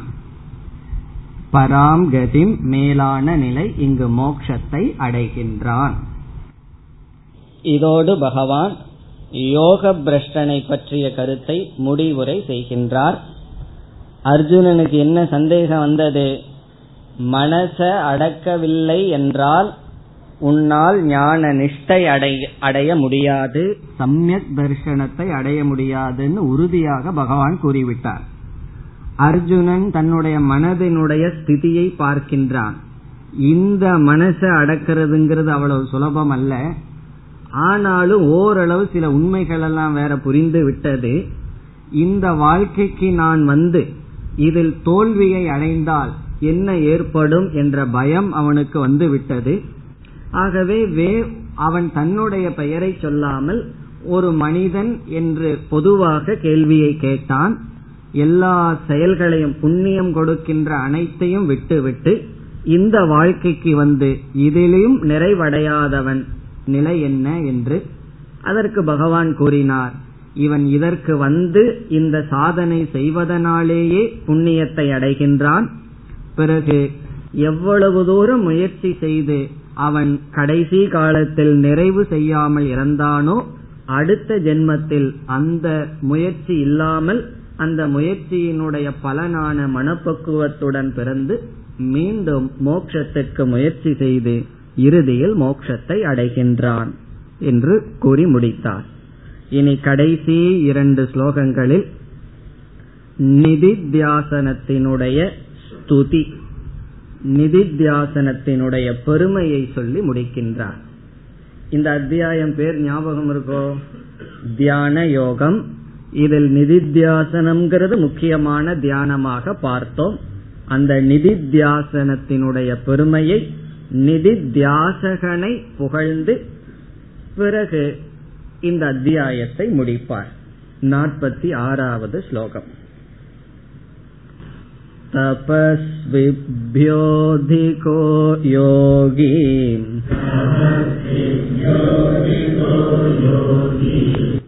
[SPEAKER 1] பராம் கதிம் மேலான நிலை இங்கு மோக்ஷத்தை அடைகின்றான். இதோடு பகவான் யோக பிரஷ்டனை பற்றிய கருத்தை முடிவுரை செய்கின்றார். அர்ஜுனனுக்கு என்ன சந்தேகம் வந்தது? மனச அடக்கவில்லை என்றால் உன்னால் ஞான நிஷ்டை அடைய அடைய முடியாது. சமயக் தர்சனத்தை அடைய முடியாதுன்னு உறுதியாக பகவான் கூறிவிட்டார். அர்ஜுனன் தன்னுடைய மனதினுடைய ஸ்திதியை பார்க்கின்றான். இந்த மனசை அடக்கிறதுங்கிறது அவ்வளவு சுலபம் அல்ல. ஆனாலும் ஓரளவு சில உண்மைகள் எல்லாம் வேற புரிந்து விட்டது. இந்த வாழ்க்கைக்கு நான் வந்து இதில் தோல்வியை அடைந்தால் என்ன ஏற்படும் என்ற பயம் அவனுக்கு வந்து விட்டது. ஆகவே வே அவன் தன்னுடைய பெயரை சொல்லாமல் ஒரு மனிதன் என்று பொதுவாக கேள்வியை கேட்டான். எல்லா செயல்களையும் புண்ணியம் கொடுக்கின்ற அனைத்தையும் விட்டுவிட்டு இந்த வாழ்க்கைக்கு வந்து இதிலும் நிறைவடையாதவன் நிலை என்ன என்று அதற்கு பகவான் கூறினார். இவன் இதற்கு வந்து இந்த சாதனை செய்வதனாலேயே புண்ணியத்தை அடைகின்றான். பிறகு எவ்வளவு தூரம் முயற்சி செய்து அவன் கடைசி காலத்தில் நிறைவு செய்யாமல் இறந்தானோ அடுத்த ஜென்மத்தில் அந்த முயற்சி இல்லாமல் அந்த முயற்சியினுடைய பலனான மனப்பக்குவத்துடன் பிறந்து மீண்டும் மோட்சத்திற்கு முயற்சி செய்து இறுதியில் மோட்சத்தை அடைகின்றான் என்று கூறி முடித்தார். இனி கடைசி இரண்டு ஸ்லோகங்களில் நிதித்தியாசனத்தினுடைய ஸ்துதி. நிதித்தியாசனத்தினுடைய பெருமையை சொல்லி முடிக்கின்றார். இந்த அத்தியாயம் பேர் ஞாபகம் இருக்கோ? தியான யோகம். இதில் நிதித்தியாசனம்ங்கிறது முக்கியமான தியானமாக பார்த்தோம். அந்த நிதித்தியாசனத்தினுடைய பெருமையை நிதித்தியாசகனை புகழ்ந்து பிறகு இந்த அத்தியாயத்தை முடிப்பார். நாற்பத்தி ஆறாவது ஸ்லோகம். तपस्विभ्योऽधिको योगी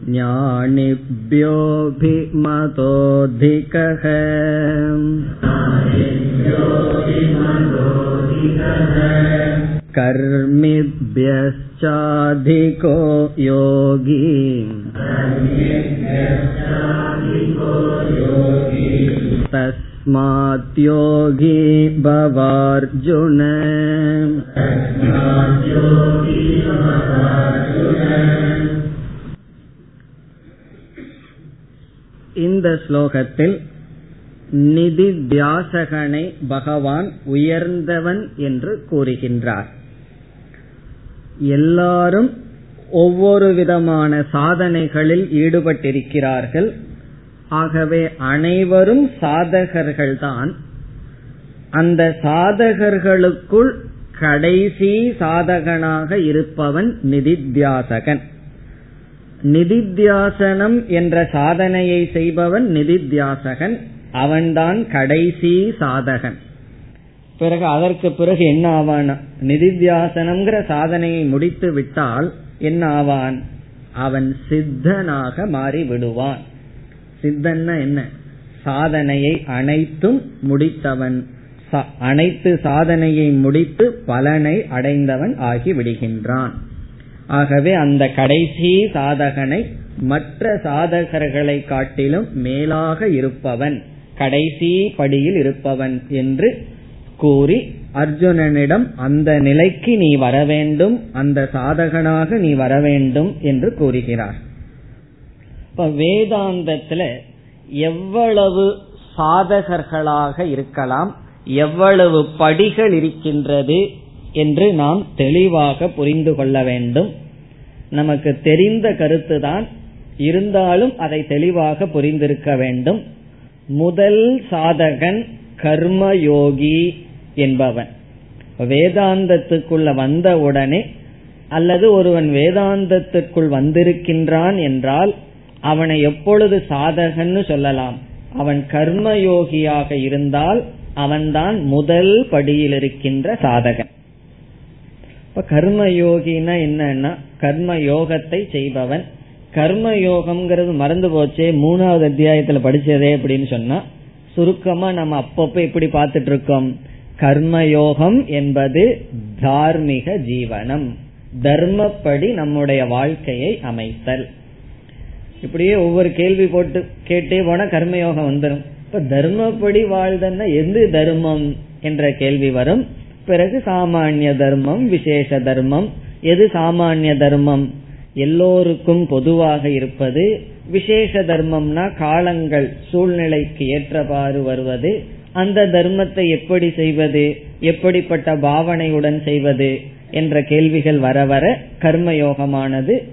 [SPEAKER 1] ज्ञानिभ्योऽभिमतोऽधिकः कर्मिभ्यश्चाधिको योगी तस्माद्योगी भवार्जुन இந்த ஸ்லோகத்தில் நிதித்தியாசகனை பகவான் உயர்ந்தவன் என்று கூறுகின்றார் எல்லாரும் ஒவ்வொரு விதமான சாதனைகளில் ஈடுபட்டிருக்கிறார்கள் ஆகவே அனைவரும் சாதகர்கள்தான். அந்த சாதகர்களுக்குள் கடைசி சாதகனாக இருப்பவன் நிதித்தியாசகன். நிதித்தியாசனம் என்ற சாதனையை செய்பவன் நிதித்தியாசகன். அவன்தான் கடைசி சாதகன். பிறகு அதற்கு பிறகு என்ன ஆவான்? நிதித்தியாசனம்ங்கிற சாதனையை முடித்து விட்டால் என்ன ஆவான்? அவன் சித்தனாக மாறி விடுவான் சித்தன்னா என்ன? சாதனையை அனைத்தும் முடித்தவன். அனைத்து சாதனையை முடித்து பலனை அடைந்தவன் ஆகி விடுகின்றான். ஆகவே அந்த கடைசி சாதகனை மற்ற சாதகர்களை காட்டிலும் மேலாக இருப்பவன் கடைசி படியில் இருப்பவன் என்று கூறி அர்ஜுனனிடம் அந்த நிலைக்கு நீ வர வேண்டும் அந்த சாதகனாக நீ வர வேண்டும் என்று கூறுகிறார். இப்ப வேதாந்தத்துல எவ்வளவு சாதகர்களாக இருக்கலாம் எவ்வளவு படிகள் இருக்கின்றது என்று நாம் தெளிவாக புரிந்து கொள்ள வேண்டும். நமக்கு தெரிந்த கருத்துதான் இருந்தாலும் அதை தெளிவாக புரிந்திருக்க வேண்டும். முதல் சாதகன் கர்மயோகி என்பவன். வேதாந்தத்துக்குள்ள வந்த உடனே அல்லது ஒருவன் வேதாந்தத்திற்குள் வந்திருக்கின்றான் என்றால் அவனை எப்பொழுது சாதகன்னு சொல்லலாம். அவன் கர்மயோகியாக இருந்தால் அவன்தான் முதல் படியில் இருக்கின்ற சாதகன். இப்ப கர்மயோகினா என்னன்னா கர்ம யோகத்தை செய்பவன். கர்ம யோகம்ங்கிறது மறந்து போச்சே மூணாவது அத்தியாயத்துல படிச்சதே அப்படின்னு சொன்னா சுருக்கமா நம்ம அப்பப்ப எப்படி பார்த்துட்டு இருக்கோம் கர்மயோகம் என்பது தார்மீக ஜீவனம். தர்மப்படி நம்முடைய வாழ்க்கையை அமைத்தல். இப்படியே ஒவ்வொரு கேள்வி போட்டு கேட்டே போனா கர்மயோகம் வந்துடும் இப்ப தர்மப்படி வாழ்தன்னா எது தர்மம் என்ற கேள்வி வரும். பிறகு சாமானிய தர்மம் விசேஷ தர்மம். எது சாமானிய தர்மம்? எல்லோருக்கும் பொதுவாக இருப்பது விசேஷ தர்மம்னா காலங்கள் சூழ்நிலைக்கு ஏற்றவாறு வருவது. அந்த தர்மத்தை எப்படி செய்வது? எப்படிப்பட்ட பாவனையுடன் செய்வது? என்ற கேள்விகள் வர வர கர்மயோகமானது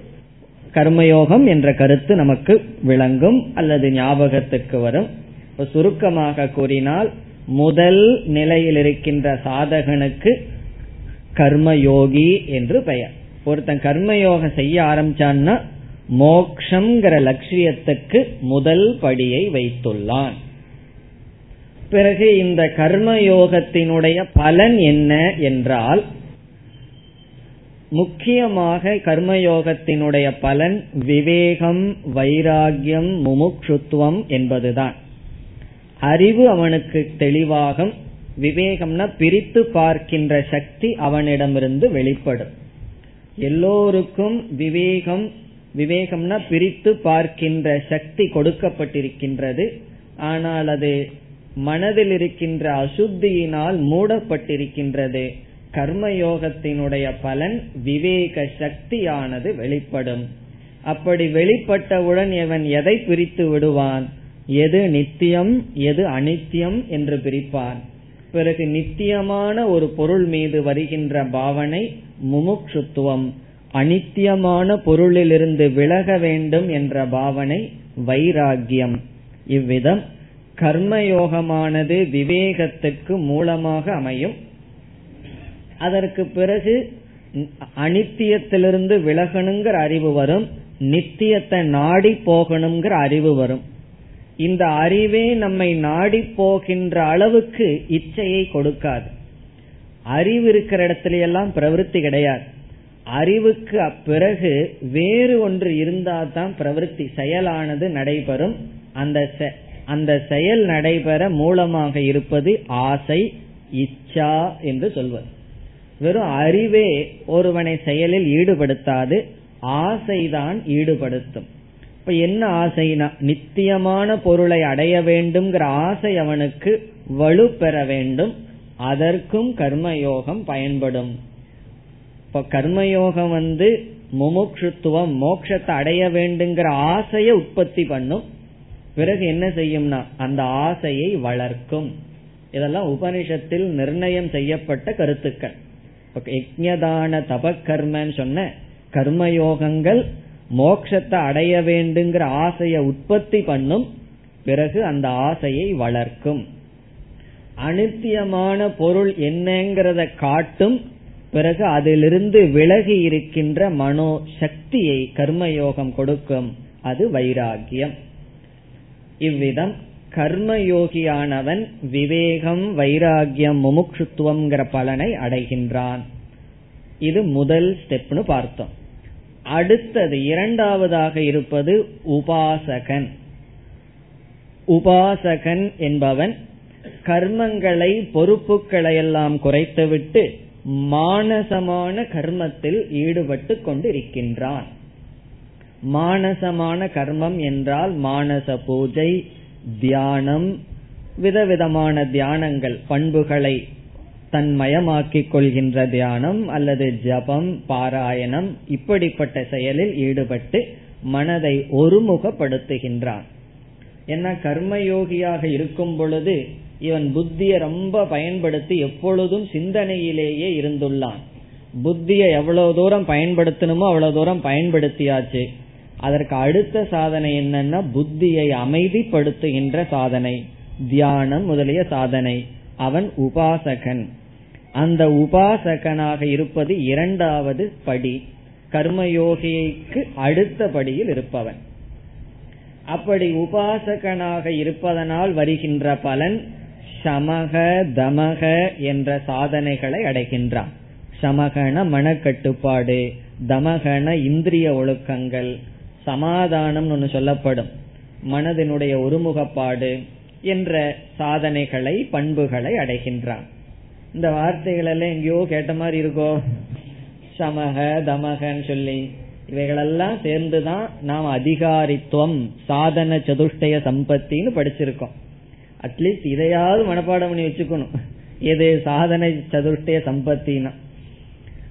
[SPEAKER 1] கர்மயோகம் என்ற கருத்து நமக்கு விளங்கும் அல்லது ஞாபகத்துக்கு வரும். இப்ப சுருக்கமாக கூறினால் முதல் நிலையில் இருக்கின்ற சாதகனுக்கு கர்மயோகி என்று பெயர். ஒருத்தன் கர்மயோகம் செய்ய ஆரம்பிச்சான்னா மோக்ஷங்கிற லட்சியத்துக்கு முதல் படியை வைத்துள்ளான். பிறகு இந்த கர்மயோகத்தினுடைய பலன் என்ன என்றால் முக்கியமாக கர்மயோகத்தினுடைய பலன் விவேகம் வைராகியம் முமுட்சுத்துவம் என்பதுதான். அறிவு அவனுக்கு தெளிவாகும். விவேகம்னா பிரித்து பார்க்கின்ற சக்தி அவனிடமிருந்து வெளிப்படும். எல்லோருக்கும் விவேகம் விவேகம்னா பிரித்து பார்க்கின்ற சக்தி கொடுக்கப்பட்டிருக்கின்றது. ஆனால் அது மனதில் இருக்கின்ற அசுத்தியினால் மூடப்பட்டிருக்கின்றது. கர்மயோகத்தினுடைய பலன் விவேக சக்தியானது வெளிப்படும். அப்படி வெளிப்பட்டவுடன் இவன் எதை பிரித்து விடுவான்? எது நித்தியம் எது அனித்தியம் என்று பிரிப்பான். பிறகு நித்தியமான ஒரு பொருள் மீது வருகின்ற பாவனை முமுட்சுத்துவம். அனித்தியமான பொருளிலிருந்து விலக வேண்டும் என்ற பாவனை வைராகியம் இவ்விதம் கர்மயோகமானது விவேகத்துக்கு மூலமாக அமையும். அதற்கு பிறகு அனித்தியத்திலிருந்து விலகணுங்கிற அறிவு வரும் நித்தியத்தை நாடி போகணுங்கிற அறிவு வரும். இந்த அறிவே நம்மை நாடி போகின்ற அளவுக்கு இச்சையை கொடுக்காது. அறிவு இருக்கிற இடத்துல எல்லாம் பிரவருத்தி கிடையாது. அறிவுக்கு அப்பிறகு வேறு ஒன்று இருந்தால் தான் பிரவருத்தி செயலானது நடைபெறும். அந்த அந்த செயல் நடைபெற மூலமாக இருப்பது ஆசை இச்சா என்று சொல்வது. வெறும் அறிவே ஒருவனை செயலில் ஈடுபடுத்தாது ஆசைதான் ஈடுபடுத்தும். இப்ப என்ன ஆசைனா நித்தியமான பொருளை அடைய வேண்டும்ங்கிற ஆசை அவனுக்கு வலு பெற வேண்டும். அதற்கும் கர்மயோகம் பயன்படும். இப்ப கர்மயோகம் வந்து முமுட்சுத்துவம் மோட்சத்தை அடைய வேண்டுங்கிற ஆசையை உற்பத்தி பண்ணும். பிறகு என்ன செய்யும்னா அந்த ஆசையை வளர்க்கும். இதெல்லாம் உபனிஷத்தில் நிர்ணயம் செய்யப்பட்ட கருத்துக்கள். யஜ்யதான தபக்கர்மன்னு சொன்ன கர்மயோகங்கள் மோக்ஷத்தை அடைய வேண்டுங்கிற ஆசையை உற்பத்தி பண்ணும் பிறகு அந்த ஆசையை வளர்க்கும். அனித்தியமான பொருள் என்னங்கிறத காட்டும் பிறகு அதிலிருந்து விலகி இருக்கின்ற மனோ சக்தியை கர்மயோகம் கொடுக்கும். அது வைராகியம். இவ்விதம் கர்மயோகியானவன் விவேகம் வைராகியம் முமுட்சுத்துவம்ங்கிற பலனை அடைகின்றான். இது முதல் ஸ்டெப்னு பார்த்தோம். அடுத்தது இரண்டாவதாக இருப்பது உபாசகன். உபாசகன் என்பவன் கர்மங்களை பொறுப்புகளை எல்லாம் குறைத்துவிட்டு மானசமான கர்மத்தில் ஈடுபட்டு கொண்டிருக்கின்றான். மானசமான கர்மம் என்றால் மானச பூஜை தியானம் விதவிதமான தியானங்கள் பண்புகளை தன்மயமாக்கிக் கொள்கின்ற தியானம் அல்லது ஜபம் பாராயணம் இப்படிப்பட்ட செயலில் ஈடுபட்டு மனதை ஒருமுகப்படுத்துகின்றான். என்ன கர்மயோகியாக இருக்கும் பொழுது இவன் புத்தியை ரொம்ப பயன்படுத்தி எப்பொழுதும் சிந்தனையிலேயே இருந்துள்ளான். புத்தியை எவ்வளவு தூரம் பயன்படுத்தணுமோ அவ்வளவு தூரம் பயன்படுத்தியாச்சு. அதற்கு அடுத்த சாதனை என்னன்னா புத்தியை அமைதிப்படுத்துகின்ற சாதனை. தியானம் முதலிய சாதனை. அவன் உபாசகன். அந்த உபாசகனாக இருப்பது இரண்டாவது படி. கர்மயோகிக்கு அடுத்த படியில் இருப்பவன். அப்படி உபாசகனாக இருப்பதனால் வருகின்ற பலன் சமக தமக என்ற சாதனைகளை அடைகின்றான். சமகன மனக்கட்டுப்பாடு தமகன இந்திரிய ஒழுக்கங்கள் சமாதானம் ஒன்று சொல்லப்படும். மனதினுடைய ஒருமுகப்பாடு என்ற சாதனைகளை பண்புகளை அடைகின்றான். இந்த வார்த்தைகள் எல்லாம் எங்கேயோ கேட்ட மாதிரி இருக்கோ? சமக தமகன்னு சொல்லி. இவைகளெல்லாம் சேர்ந்துதான் நாம் அதிகாரித்துவம் சாதன சதுஷ்டய சம்பத்தின்னு படிச்சிருக்கோம். அட்லீஸ்ட் இதையாவது மனப்பாடம் பண்ணி வச்சுக்கணும். எது சாதனை சதுஷ்டய சம்பத்தினா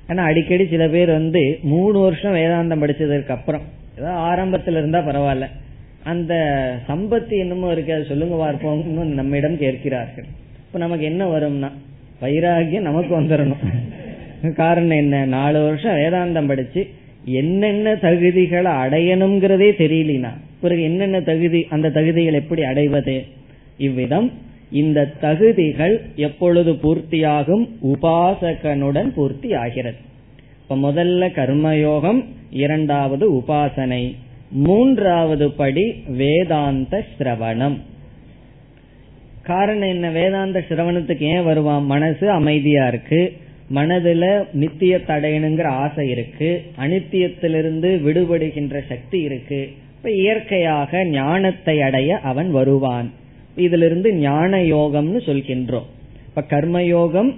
[SPEAKER 1] ஆனா அடிக்கடி சில பேர் வந்து மூணு வருஷம் வேதாந்தம் படிச்சதற்கு அப்புறம் ஏதாவது ஆரம்பத்துல இருந்தா பரவாயில்ல. அந்த சம்பத்தி என்னமோ இருக்கு அது சொல்லுங்க பார்ப்போம் நம்மிடம் கேட்கிறார்கள். இப்ப நமக்கு என்ன வரும்னா வைராகியம் நமக்கு வந்துடணும் காரணம் என்ன? நாலு வருஷம் வேதாந்தம் படிச்சு என்னென்ன தகுதிகளை அடையணுங்கிறதே தெரியலனா பிறகு என்னென்ன தகுதி அந்த தகுதிகள் எப்படி அடைவது? இவ்விதம் இந்த தகுதிகள் எப்பொழுது பூர்த்தியாகும்? உபாசகனுடன் பூர்த்தி ஆகிறது. இப்ப முதல்ல கர்மயோகம் இரண்டாவது உபாசனை மூன்றாவது படி வேதாந்த சிரவணம். காரணம் என்ன? வேதாந்த சிரவணத்துக்கு ஏன் வருவான்? மனசு அமைதியா இருக்கு. மனதுல நித்திய தடையணுங்கிற ஆசை இருக்கு. அனித்தியத்திலிருந்து விடுபடுகின்ற சக்தி இருக்கு. இப்ப இயற்கையாக ஞானத்தை அடைய அவன் வருவான். இதிலிருந்து ஞான யோகம்னு சொல்கின்றோம். இப்ப கர்மயோகம்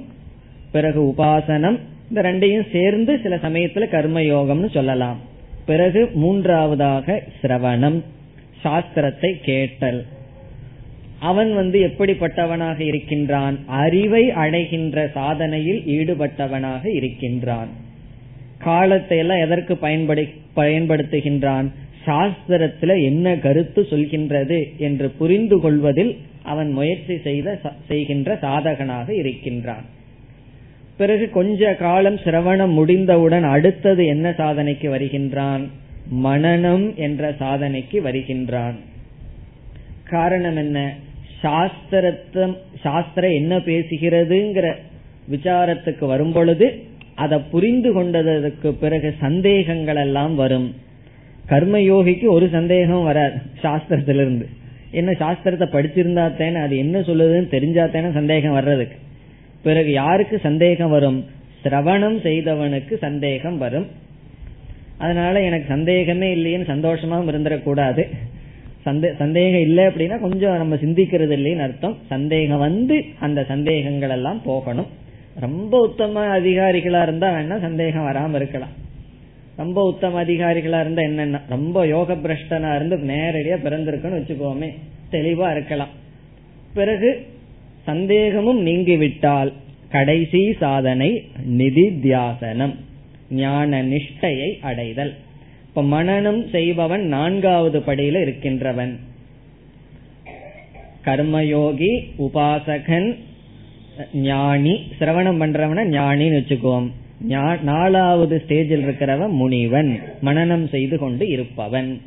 [SPEAKER 1] பிறகு உபாசனம் இந்த ரெண்டையும் சேர்ந்து சில சமயத்துல கர்மயோகம்னு சொல்லலாம். பிறகு மூன்றாவதாக சிரவணம் சாஸ்திரத்தை கேட்டல். அவன் வந்து எப்படிப்பட்டவனாக இருக்கின்றான்? அறிவை அடைகின்ற சாதனையில் ஈடுபட்டவனாக இருக்கின்றான். காலத்தை எல்லாம் எதற்கு பயன்படு பயன்படுத்துகின்றான்? சாஸ்திரத்துல என்ன கருத்து சொல்கின்றது என்று புரிந்து கொள்வதில் அவன் முயற்சி செய்த செய்கின்ற சாதகனாக இருக்கின்றான். பிறகு கொஞ்ச காலம் சிரவணம் முடிந்தவுடன் அடுத்தது என்ன சாதனைக்கு வருகின்றான்? மனநம் என்ற சாதனைக்கு வருகின்றான். காரணம் என்ன? சாஸ்திரத்தம் சாஸ்திரம் என்ன பேசுகிறதுங்கிற விசாரத்துக்கு வரும் பொழுது அதை புரிந்து கொண்டதற்கு பிறகு சந்தேகங்கள் எல்லாம் வரும். கர்மயோகிக்கு ஒரு சந்தேகம் வராது சாஸ்திரத்திலிருந்து. என்ன சாஸ்திரத்தை படிச்சிருந்தா தானே அது என்ன சொல்லுதுன்னு தெரிஞ்சா தானே சந்தேகம் வர்றதுக்கு. பிறகு யாருக்கு சந்தேகம் வரும்? சிரவணம் செய்தவனுக்கு சந்தேகம் வரும். அதனால எனக்கு சந்தேகமே இல்லையேன்னு சந்தோஷமாவும் இருந்துடக்கூடாது. சந்தே சந்தேகம் இல்லை அப்படின்னா கொஞ்சம் நம்ம சிந்திக்கிறது இல்லைன்னு அர்த்தம். சந்தேகம் வந்து அந்த சந்தேகங்கள் எல்லாம் போகணும். ரொம்ப உத்தம அதிகாரிகளா இருந்தா வேணா சந்தேகம் வராம இருக்கலாம். ரொம்ப உத்தம அதிகாரிகளா இருந்தா என்னென்ன? ரொம்ப யோக பிரஷ்டனா இருந்து நேரடியா பிறந்திருக்குன்னு வச்சுக்கோமே. தெளிவா இருக்கலாம். பிறகு சந்தேகமும் நீங்கிவிட்டால் கடைசி சாதனை நிதித்தியாசனம் ஞான நிஷ்டையை அடைதல். இப்ப மனநம் செய்பவன் நான்காவது படியில இருக்கின்றவன். கர்மயோகி உபாசகன் ஞானி சிரவணம் பண்றவன ஞானின்னு வச்சுக்குவோம். நாலாவது ஸ்டேஜில் இருக்கிறவன் முனிவன். மனநம் செய்து கொண்டு இருப்பவன்.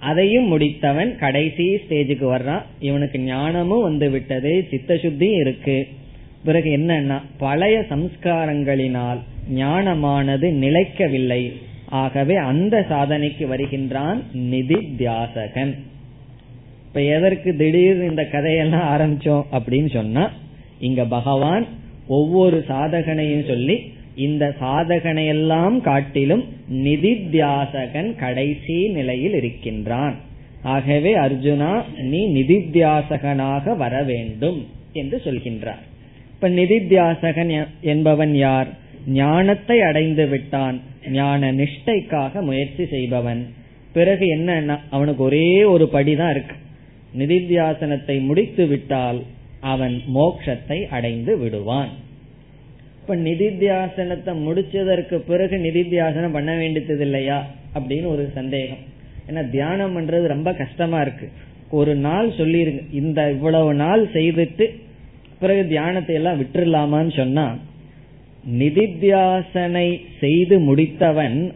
[SPEAKER 1] அதையும் முடித்தவன் கடைசி ஸ்டேஜுக்கு வர்றான். இவனுக்கு ஞானமும் வந்து விட்டது சித்த சுத்தியும் இருக்கு. பிறகு என்னன்னா பழைய சம்ஸ்காரங்களினால் ஞானமானது நிலைக்கவில்லை. ஆகவே அந்த சாதனைக்கு வருகின்றான் நிதி தியாசகன். இப்ப எதற்கு திடீர் இந்த கதையெல்லாம் ஆரம்பிச்சோம் அப்படின்னு சொன்னா இங்க பகவான் ஒவ்வொரு சாதகனையும் சொல்லி இந்த சாதகனையெல்லாம் காட்டிலும் நிதித்தியாசகன் கடைசி நிலையில் இருக்கின்றான். ஆகவே அர்ஜுனா நீ நிதித்தியாசகனாக வர வேண்டும் என்று சொல்கின்றார். இப்ப நிதித்தியாசகன் என்பவன் யார்? ஞானத்தை அடைந்து விட்டான். ஞான நிஷ்டைக்காக முயற்சி செய்பவன். பிறகு என்ன அவனுக்கு ஒரே ஒரு படிதான் இருக்கு. நிதித்தியாசனத்தை முடித்து விட்டால் அவன் மோக்ஷத்தை அடைந்து விடுவான். இப்ப நிதித்தியாசனத்தை முடிச்சதற்கு பிறகு நிதித்தியாசனம் பண்ண வேண்டியது இல்லையா? அப்படின்னு ஒரு சந்தேகம். ஏன்னா தியானம் பண்றது ரொம்ப கஷ்டமா இருக்கு. ஒரு நாள் சொல்லிருங்க. இந்த இவ்வளவு நாள் செய்துட்டு பிறகு தியானத்தை எல்லாம் விட்டுலாமான்னு சொன்னா நிதித்தியாசனை செய்து முடித்தவன்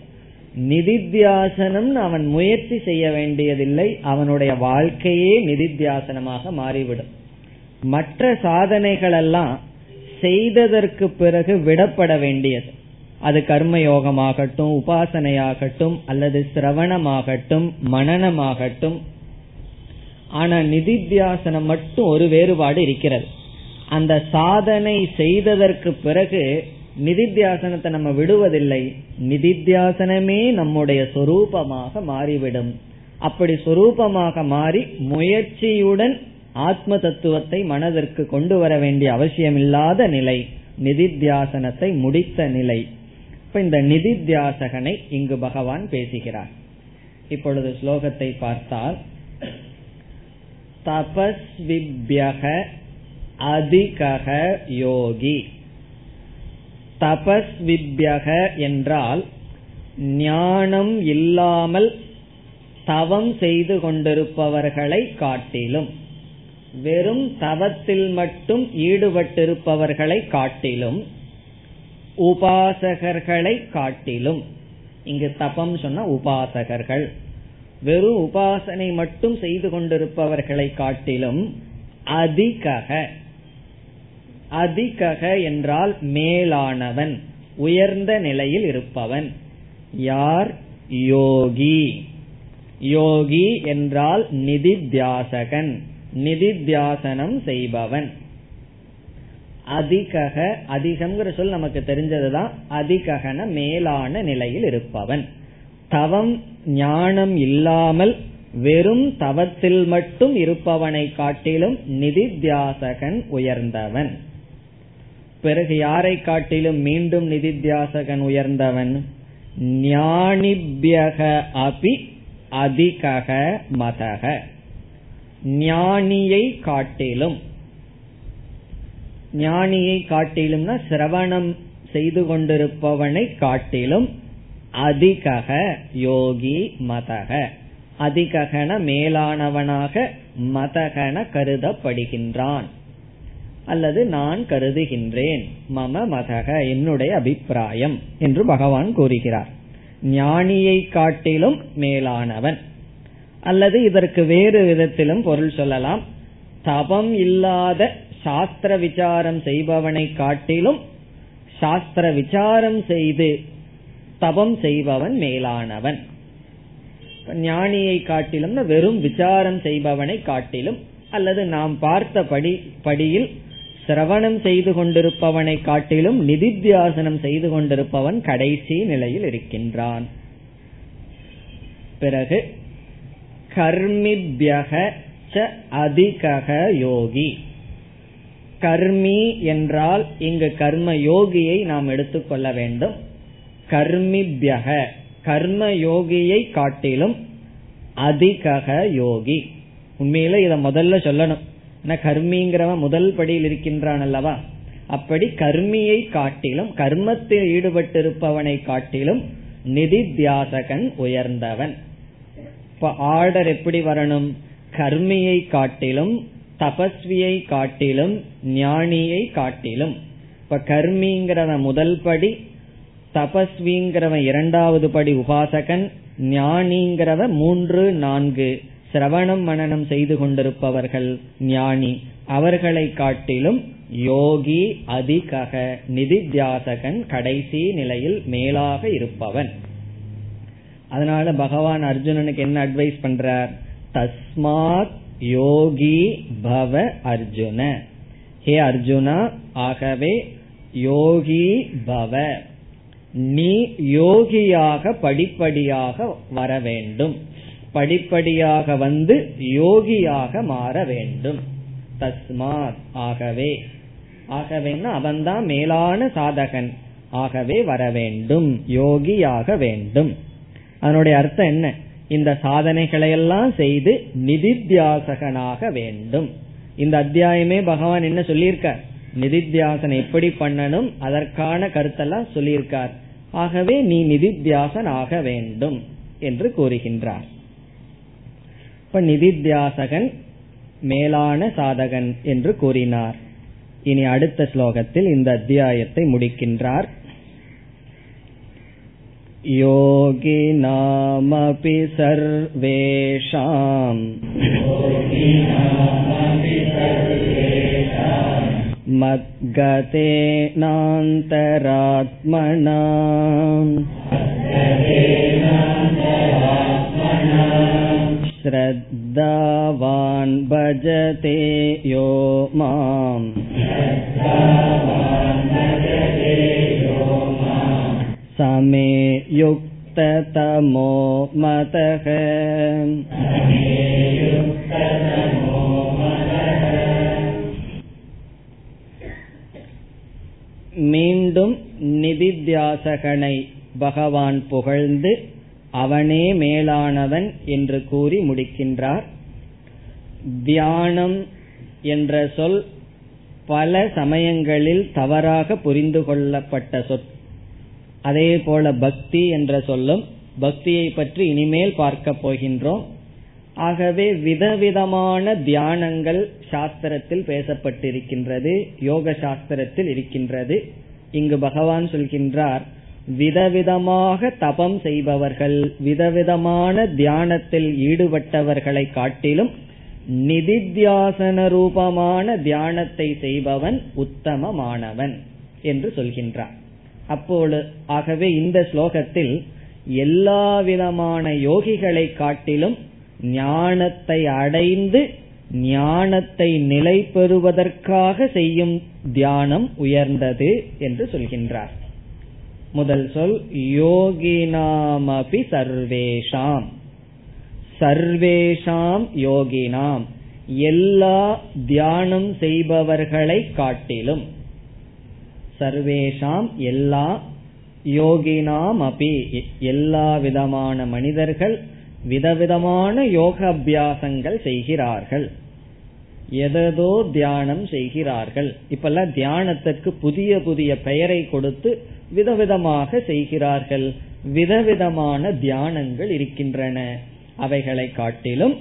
[SPEAKER 1] நிதித்தியாசனம் அவன் முயற்சி செய்ய வேண்டியதில்லை. அவனுடைய வாழ்க்கையே நிதித்தியாசனமாக மாறிவிடும். மற்ற சாதனைகள் எல்லாம் செய்ததற்கு பிறகு விடப்பட வேண்டியது. அது கர்மயோகமாகட்டும் உபாசனையாகட்டும் அல்லது சிரவணமாகட்டும் மனநமாகட்டும். ஆனா நிதித்தியாசனம் மட்டும் ஒரு வேறுபாடு இருக்கிறது. அந்த சாதனை செய்ததற்கு பிறகு நிதித்தியாசனத்தை நம்ம விடுவதில்லை. நிதித்தியாசனமே நம்முடைய சொரூபமாக மாறிவிடும். அப்படி சொரூபமாக மாறி முயற்சியுடன் ஆத்ம தத்துவத்தை மனதிற்கு கொண்டு வர வேண்டிய அவசியமில்லாத நிலை நிதித்தியாசனத்தை முடித்த நிலை. இப்ப இந்த நிதித்தியாசகனை இங்கு பகவான் பேசுகிறார். இப்பொழுது ஸ்லோகத்தை பார்த்தால் தபஸ்விபியக அதிகக யோகி. தபஸ்விபியக என்றால் ஞானம் இல்லாமல் தவம் செய்து கொண்டிருப்பவர்களை காட்டிலும். வெறும் தவத்தில் மட்டும் ஈடுபட்டிருப்பவர்களை காட்டிலும் உபாசகர்களை காட்டிலும் இங்கு தபம் சொன்ன உபாசகர்கள் வெறும் உபாசனை மட்டும் செய்து கொண்டிருப்பவர்களை காட்டிலும் அதிகக அதிகக என்றால் மேலானவன் உயர்ந்த நிலையில் இருப்பவன். யார்? யோகி. யோகி என்றால் நிதித்தியாசகன். நிதித்தியாசனம் செய்பவன். அதிகக அதிகம்ங்கிற சொல் நமக்கு தெரிஞ்சதுதான் அதிககன மேலான நிலையில் இருப்பவன். தவம் ஞானம் இல்லாமல் வெறும் தவத்தில் மட்டும் இருப்பவனை காட்டிலும் நிதித்தியாசகன் உயர்ந்தவன். பிறகு யாரை காட்டிலும் மீண்டும் நிதித்தியாசகன் உயர்ந்தவன்? ஞானிபியக அபி அதிகக மதக. ஞானியை காட்டிலும். ஞானியை காட்டிலும்னா சிரவணம் செய்து கொண்டிருப்பவனை காட்டிலும் அதிகக யோகி மதக. அதிககன மேலானவனாக மதகன கருதப்படுகின்றான். அல்லது நான் கருதுகின்றேன். மம மதக என்னுடைய அபிப்பிராயம் என்று பகவான் கூறுகிறார். ஞானியை காட்டிலும் மேலானவன். அல்லது இதற்கு வேறு விதத்திலும் பொருள் சொல்லலாம். தபம் இல்லாத சாஸ்திர விசாரம் செய்பவனை காட்டிலும் சாஸ்திர விசாரம் செய்து தபம் செய்பவன் மேலானவன். ஞானியை காட்டிலும் வெறும் விசாரம் செய்பவனை காட்டிலும் அல்லது நாம் பார்த்த படி படியில் சிரவணம் செய்து கொண்டிருப்பவனை காட்டிலும் நிதித்தியாசனம் செய்து கொண்டிருப்பவன் கடைசி நிலையில் இருக்கின்றான். பிறகு கர்மிபியக அதிகக யோகி. கர்மி என்றால் இங்கு கர்ம யோகியை நாம் எடுத்துக்கொள்ள வேண்டும். கர்மிபியக கர்ம யோகியை காட்டிலும் அதிகக யோகி. உண்மையில இத முதல்ல சொல்லணும். கர்மிங்கிறவன் முதல் படியில் இருக்கின்றான் அல்லவா? அப்படி கர்மியை காட்டிலும் கர்மத்தில் ஈடுபட்டிருப்பவனை காட்டிலும் நிதித்தியாசகன் உயர்ந்தவன். இப்ப ஆர்டர் எப்படி வரணும்? கர்மியை காட்டிலும் தபஸ்வியை காட்டிலும் ஞானியை காட்டிலும். இப்ப கர்மிங்கிறவன் முதல் படி தபஸ்விங்கிறவன் இரண்டாவது படி உபாசகன் ஞானிங்கிறவன் மூன்று நான்கு. சிரவணம் மனநம் செய்து கொண்டிருப்பவர்கள் ஞானி. அவர்களை காட்டிலும் யோகி அதிகக நிதித்தியாசகன் கடைசி நிலையில் மேலாக இருப்பவன். அதனால பகவான் அர்ஜுனனுக்கு என்ன அட்வைஸ் பண்றார்? தஸ்மாத் யோகி பவ அர்ஜுன. ஹே அர்ஜுனா ஆகவே யோகி பவ. நீ யோகியாக படிப்படியாக வர வேண்டும். படிப்படியாக வந்து யோகியாக மாற வேண்டும். தஸ்மாத் ஆகவே. ஆகவேன்னா அவன்தான் மேலான சாதகன். ஆகவே வர வேண்டும். யோகியாக வேண்டும். அதனுடைய அர்த்தம் என்ன? இந்த சாதனைகளையெல்லாம் செய்து நிதித்தியாசகனாக வேண்டும். இந்த அத்தியாயமே பகவான் என்ன சொல்லியிருக்கார்? நிதித்தியாசனம் எப்படி பண்ணணும்? அதற்கான கருத்தெல்லாம் சொல்லியிருக்கார். ஆகவே நீ நிதித்தியாசன் ஆக வேண்டும் என்று கூறுகின்றார். இப்ப நிதித்தியாசகன் மேலான சாதகன் என்று கூறினார். இனி அடுத்த ஸ்லோகத்தில் இந்த அத்தியாயத்தை முடிக்கின்றார். योगिनामपि सर्वेषाम् मद्गतेनान्तरात्मना श्रद्धावान् भजते यो माम् समे युक्ततमो मतः மீண்டும் நிதித்தியாசகனை பகவான் புகழ்ந்து அவனே மேலானவன் என்று கூறி முடிக்கின்றார் தியானம் என்ற சொல் பல சமயங்களில் தவறாக புரிந்து கொள்ளப்பட்ட சொல் அதே போல பக்தி என்ற சொல்லும் பக்தியை பற்றி இனிமேல் பார்க்க போகின்றோம். ஆகவே விதவிதமான தியானங்கள் சாஸ்திரத்தில் பேசப்பட்டிருக்கின்றது யோக சாஸ்திரத்தில் இருக்கின்றது. இங்கு பகவான் சொல்கின்றார் விதவிதமாக தபம் செய்பவர்கள் விதவிதமான தியானத்தில் ஈடுபட்டவர்களை காட்டிலும் நிதித்தியாசன ரூபமான தியானத்தை செய்பவன் உத்தமமானவன் என்று சொல்கின்றார். அப்போது ஆகவே இந்த ஸ்லோகத்தில் எல்லா விதமான யோகிகளை காட்டிலும் ஞானத்தை அடைந்து ஞானத்தை நிலை பெறுவதற்காக செய்யும் தியானம் உயர்ந்தது என்று சொல்கின்றார். முதல் சொல் யோகினாமபி சர்வேஷாம். சர்வேஷாம் யோகினாம். எல்லா தியானம் செய்பவர்களை காட்டிலும். சர்வேஷாம் எல்லா யோகினாம் அபி எல்லா விதமான மனிதர்கள் விதவிதமான யோக அபியாசங்கள் செய்கிறார்கள். எதோ தியானம் செய்கிறார்கள். இப்பெல்லாம் தியானத்திற்கு புதிய புதிய பெயரை கொடுத்து விதவிதமாக செய்கிறார்கள். விதவிதமான தியானங்கள் இருக்கின்றன. அவைகளை காட்டிலும்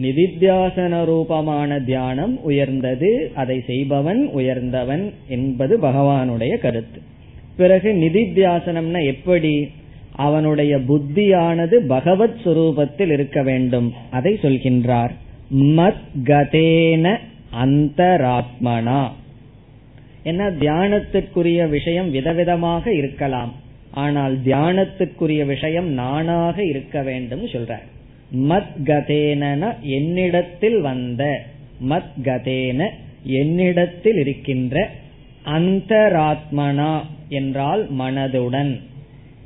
[SPEAKER 1] நிதித்தியாசன ரூபமான தியானம் உயர்ந்தது அதை செய்பவன் உயர்ந்தவன் என்பது பகவானுடைய கருத்து. பிறகு நிதித்தியாசனம்னா எப்படி? அவனுடைய புத்தியானது பகவத் சுரூபத்தில் இருக்க வேண்டும். அதை சொல்கின்றார். மத் கதேன அந்தராத்மனா. என்ன? தியானத்திற்குரிய விஷயம் விதவிதமாக இருக்கலாம். ஆனால் தியானத்துக்குரிய விஷயம் நானாக இருக்க வேண்டும் சொல்றார். மத்கதேன என்னிடத்தில் வந்த மத்கதேன என்னிடத்தில் இருக்கின்ற அந்தராத்மனா என்றால் மனதுடன்.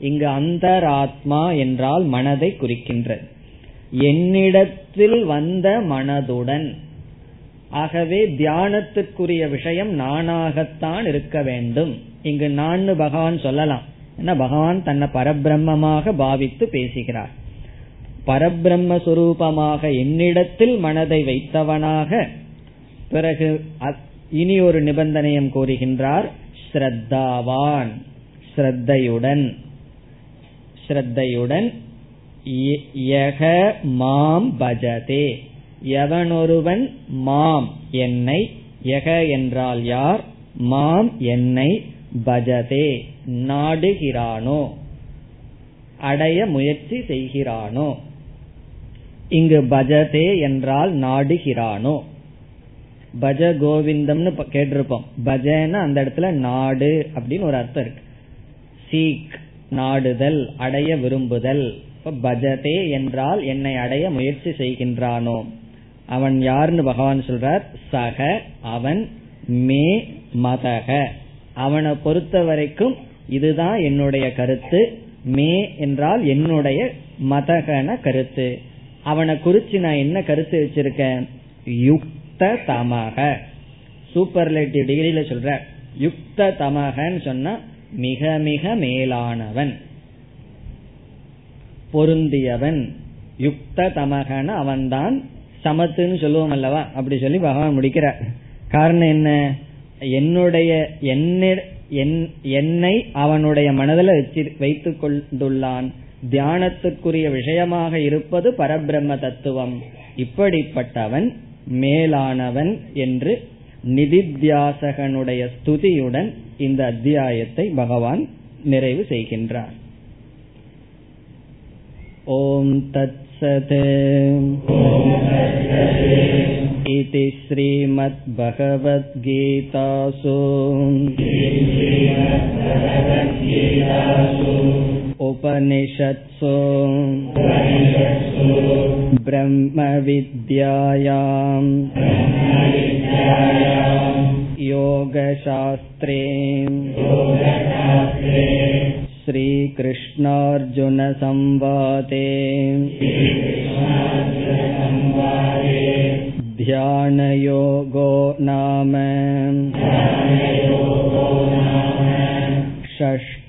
[SPEAKER 1] இங்கு அந்தராத்மா என்றால் மனதை குறிக்கின்றது. என்னிடத்தில் வந்த மனதுடன். ஆகவே தியானத்துக்குரிய விஷயம் நானாகத்தான் இருக்க வேண்டும். இங்கு நான் பகவான் சொல்லலாம். ஏன்னா பகவான் தன்னை பரபிரம்மமாக பாவித்து பேசுகிறார். பரபிரம்ம சுரூபமாக என்னிடத்தில் மனதை வைத்தவனாக பிறகு இனி ஒரு நிபந்தனையும் கூறுகின்றார். ஸ்ரத்தாவான். ஸ்ரத்தையுடன். ஸ்ரத்தையுடன் யக மாம் பஜதே. எவனொருவன் மாம் என்னை யக என்றால் யார்? மாம் என்னை பஜதே. நாடுகிறானோ. அடைய முயற்சி செய்கிறானோ. இங்கு பஜதே என்றால் நாடுகிறானோ? பஜ கோவிந்தம்னு கேட்டிருப்போம். பஜன அந்த இடத்துல நாடு அப்படின்னு ஒரு அர்த்தம் இருக்கு. சீக் நாடுதல் அடைய விரும்புதல். பஜதே என்றால் என்னை அடைய முயற்சி செய்கின்றானோ? அவன் யாருன்னு பகவான் சொல்றார்? சக அவன் மே மதக. அவனை பொறுத்த வரைக்கும் இதுதான் என்னுடைய கருத்து. மே என்றால் என்னுடைய மதகன கருத்து. அவனை குறிச்சு நான் என்ன கருத்து வச்சிருக்கேன்? யுக்த தமக சூப்பர்லேட்டிவ் டிகிரியில சொல்ற. யுக்த தமகன்னு சொன்னா மிக மிக மேலானவன். பொருந்தியவன். யுக்த தமகன அவன்தான் சமத்துன்னு சொல்லுவோம் அல்லவா? அப்படி சொல்லி பகவான் முடிக்கிறார். காரணம் என்ன? என்னுடைய என்னை அவனுடைய மனதில் வச்சு வைத்துக் கொண்டுள்ளான். தியானத்துக்குரிய விஷயமாக இருப்பது பரபிரம்ம தத்துவம் இப்படிப்பட்டவன் மேலானவன் என்று நிதித்தியாசகனுடைய ஸ்துதியுடன் இந்த அத்தியாயத்தை பகவான் நிறைவு செய்கின்றார் ஓம் தத் சத் इति श्रीमद्भगवद्गीतासु उपनिषत्सु। ब्रह्मविद्यायाम्। योगशास्त्रे श्रीकृष्णार्जुनसंवादे। ध्यानयोगो नाम